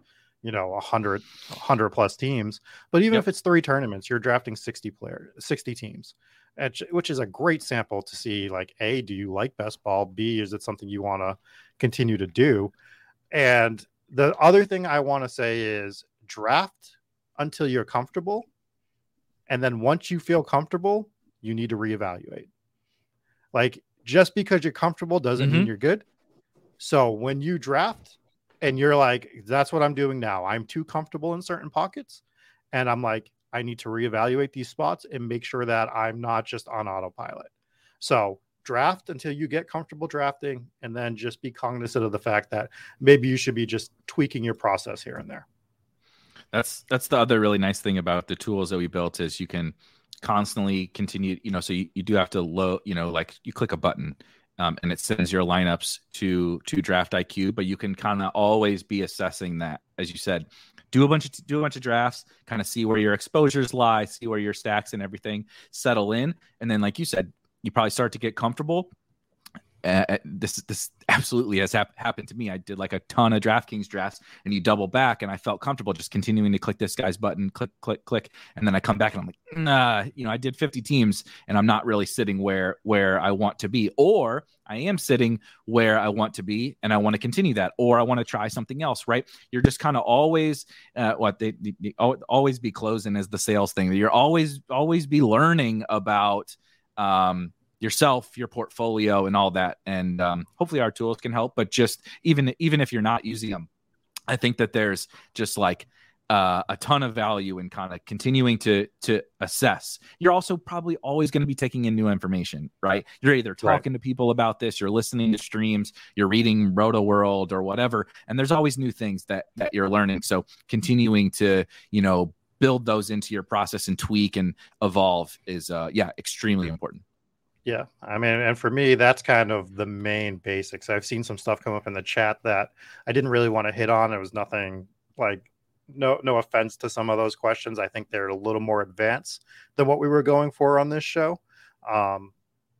you know, a hundred, hundred plus teams. But even yep. if it's three tournaments, you're drafting 60 players, 60 teams, which is a great sample to see. Like, a, do you like best ball? B, is it something you want to continue to do? And the other thing I want to say is draft until you're comfortable. And then once you feel comfortable, you need to reevaluate. Like just because you're comfortable doesn't mm-hmm. mean you're good. So when you draft and you're like, that's what I'm doing now, I'm too comfortable in certain pockets. And I'm like, I need to reevaluate these spots and make sure that I'm not just on autopilot. So draft until you get comfortable drafting and then just be cognizant of the fact that maybe you should be just tweaking your process here and there. That's that's the other really nice thing about the tools that we built is you can constantly continue you know so you, you do have to load you know like you click a button um, and it sends your lineups to to draft iq but you can kind of always be assessing that as you said do a bunch of do a bunch of drafts kind of see where your exposures lie see where your stacks and everything settle in and then like you said you probably start to get comfortable uh, uh, this this absolutely has hap- happened to me. I did like a ton of DraftKings drafts, and you double back, and I felt comfortable just continuing to click this guy's button, click, click, click, and then I come back and I'm like, nah, you know, I did 50 teams, and I'm not really sitting where where I want to be, or I am sitting where I want to be, and I want to continue that, or I want to try something else. Right? You're just kind of always uh, what they, they, they always be closing as the sales thing. You're always always be learning about. Um, yourself, your portfolio, and all that. And um, hopefully, our tools can help. But just even even if you're not using them, I think that there's just like uh, a ton of value in kind of continuing to to assess. You're also probably always going to be taking in new information, right? You're either talking right. to people about this, you're listening to streams, you're reading Roto World or whatever, and there's always new things that that you're learning. So continuing to you know build those into your process and tweak and evolve is uh, yeah extremely important. Yeah, I mean, and for me, that's kind of the main basics. I've seen some stuff come up in the chat that I didn't really want to hit on. It was nothing like no no offense to some of those questions. I think they're a little more advanced than what we were going for on this show. Um,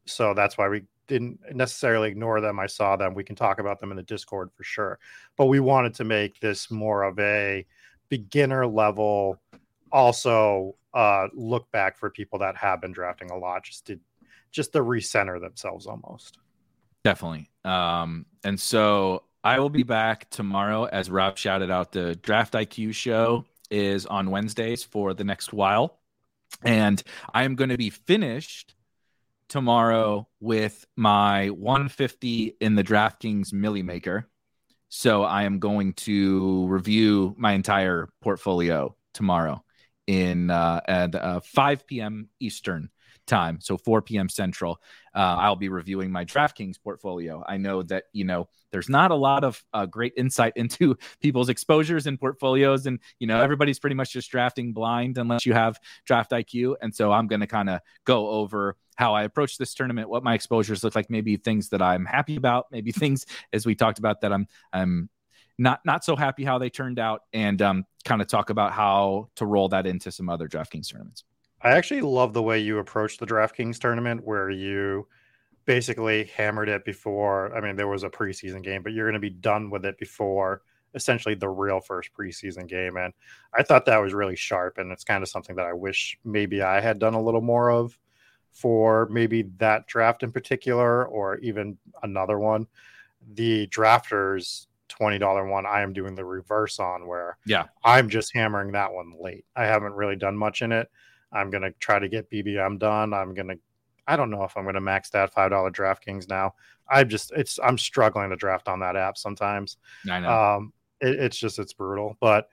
so that's why we didn't necessarily ignore them. I saw them. We can talk about them in the Discord for sure. But we wanted to make this more of a beginner level, also uh, look back for people that have been drafting a lot, just to just to recenter themselves almost. Definitely. Um, and so I will be back tomorrow, as Rob shouted out. The Draft IQ show is on Wednesdays for the next while. And I am going to be finished tomorrow with my 150 in the DraftKings Milly Maker. So I am going to review my entire portfolio tomorrow in uh, at uh, 5 p.m. Eastern time, so 4 p.m. Central, uh, I'll be reviewing my DraftKings portfolio. I know that you know there's not a lot of uh, great insight into people's exposures and portfolios, and you know everybody's pretty much just drafting blind unless you have Draft IQ. And so I'm going to kind of go over how I approach this tournament, what my exposures look like, maybe things that I'm happy about, maybe things as we talked about that I'm I'm not not so happy how they turned out, and um, kind of talk about how to roll that into some other DraftKings tournaments. I actually love the way you approached the DraftKings tournament where you basically hammered it before. I mean, there was a preseason game, but you're going to be done with it before essentially the real first preseason game. And I thought that was really sharp. And it's kind of something that I wish maybe I had done a little more of for maybe that draft in particular, or even another one. The drafters $20 one I am doing the reverse on where yeah I'm just hammering that one late. I haven't really done much in it. I'm gonna try to get BBM done. I'm gonna I don't know if I'm gonna max that five dollar DraftKings now. I'm just it's I'm struggling to draft on that app sometimes. I know. Um, it, it's just it's brutal, but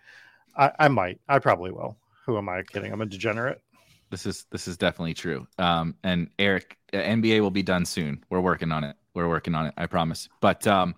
I, I might. I probably will. Who am I kidding? I'm a degenerate. This is this is definitely true. Um, and Erik, NBA will be done soon. We're working on it. We're working on it. I promise. But um,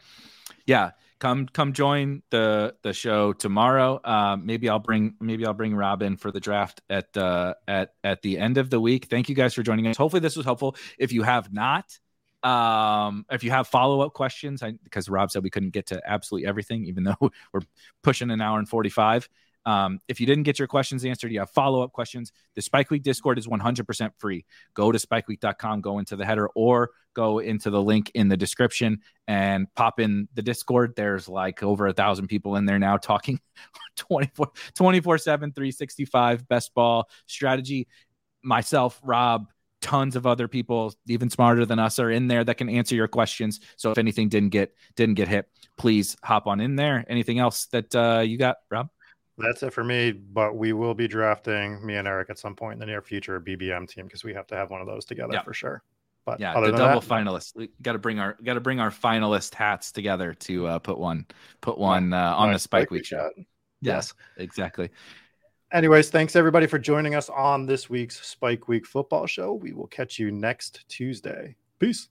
yeah, come come join the the show tomorrow. Uh, maybe I'll bring maybe I'll bring Robin for the draft at uh, at at the end of the week. Thank you guys for joining us. Hopefully this was helpful. If you have not, um, if you have follow up questions, I, because Rob said we couldn't get to absolutely everything, even though we're pushing an hour and forty five. Um, if you didn't get your questions answered, you have follow up questions. The Spike Week Discord is 100% free. Go to spikeweek.com, go into the header, or go into the link in the description and pop in the Discord. There's like over a thousand people in there now talking 24 24 7, 365 best ball strategy. Myself, Rob, tons of other people even smarter than us are in there that can answer your questions so if anything didn't get didn't get hit please hop on in there anything else that uh, you got rob that's it for me, but we will be drafting me and Erik at some point in the near future a BBM team because we have to have one of those together yeah. for sure. But yeah, the double that, finalists. We got to bring our got to bring our finalist hats together to uh, put one put one uh, on the Spike, Week show. Yes, exactly. Anyways, thanks everybody for joining us on this week's Spike Week football show. We will catch you next Tuesday. Peace.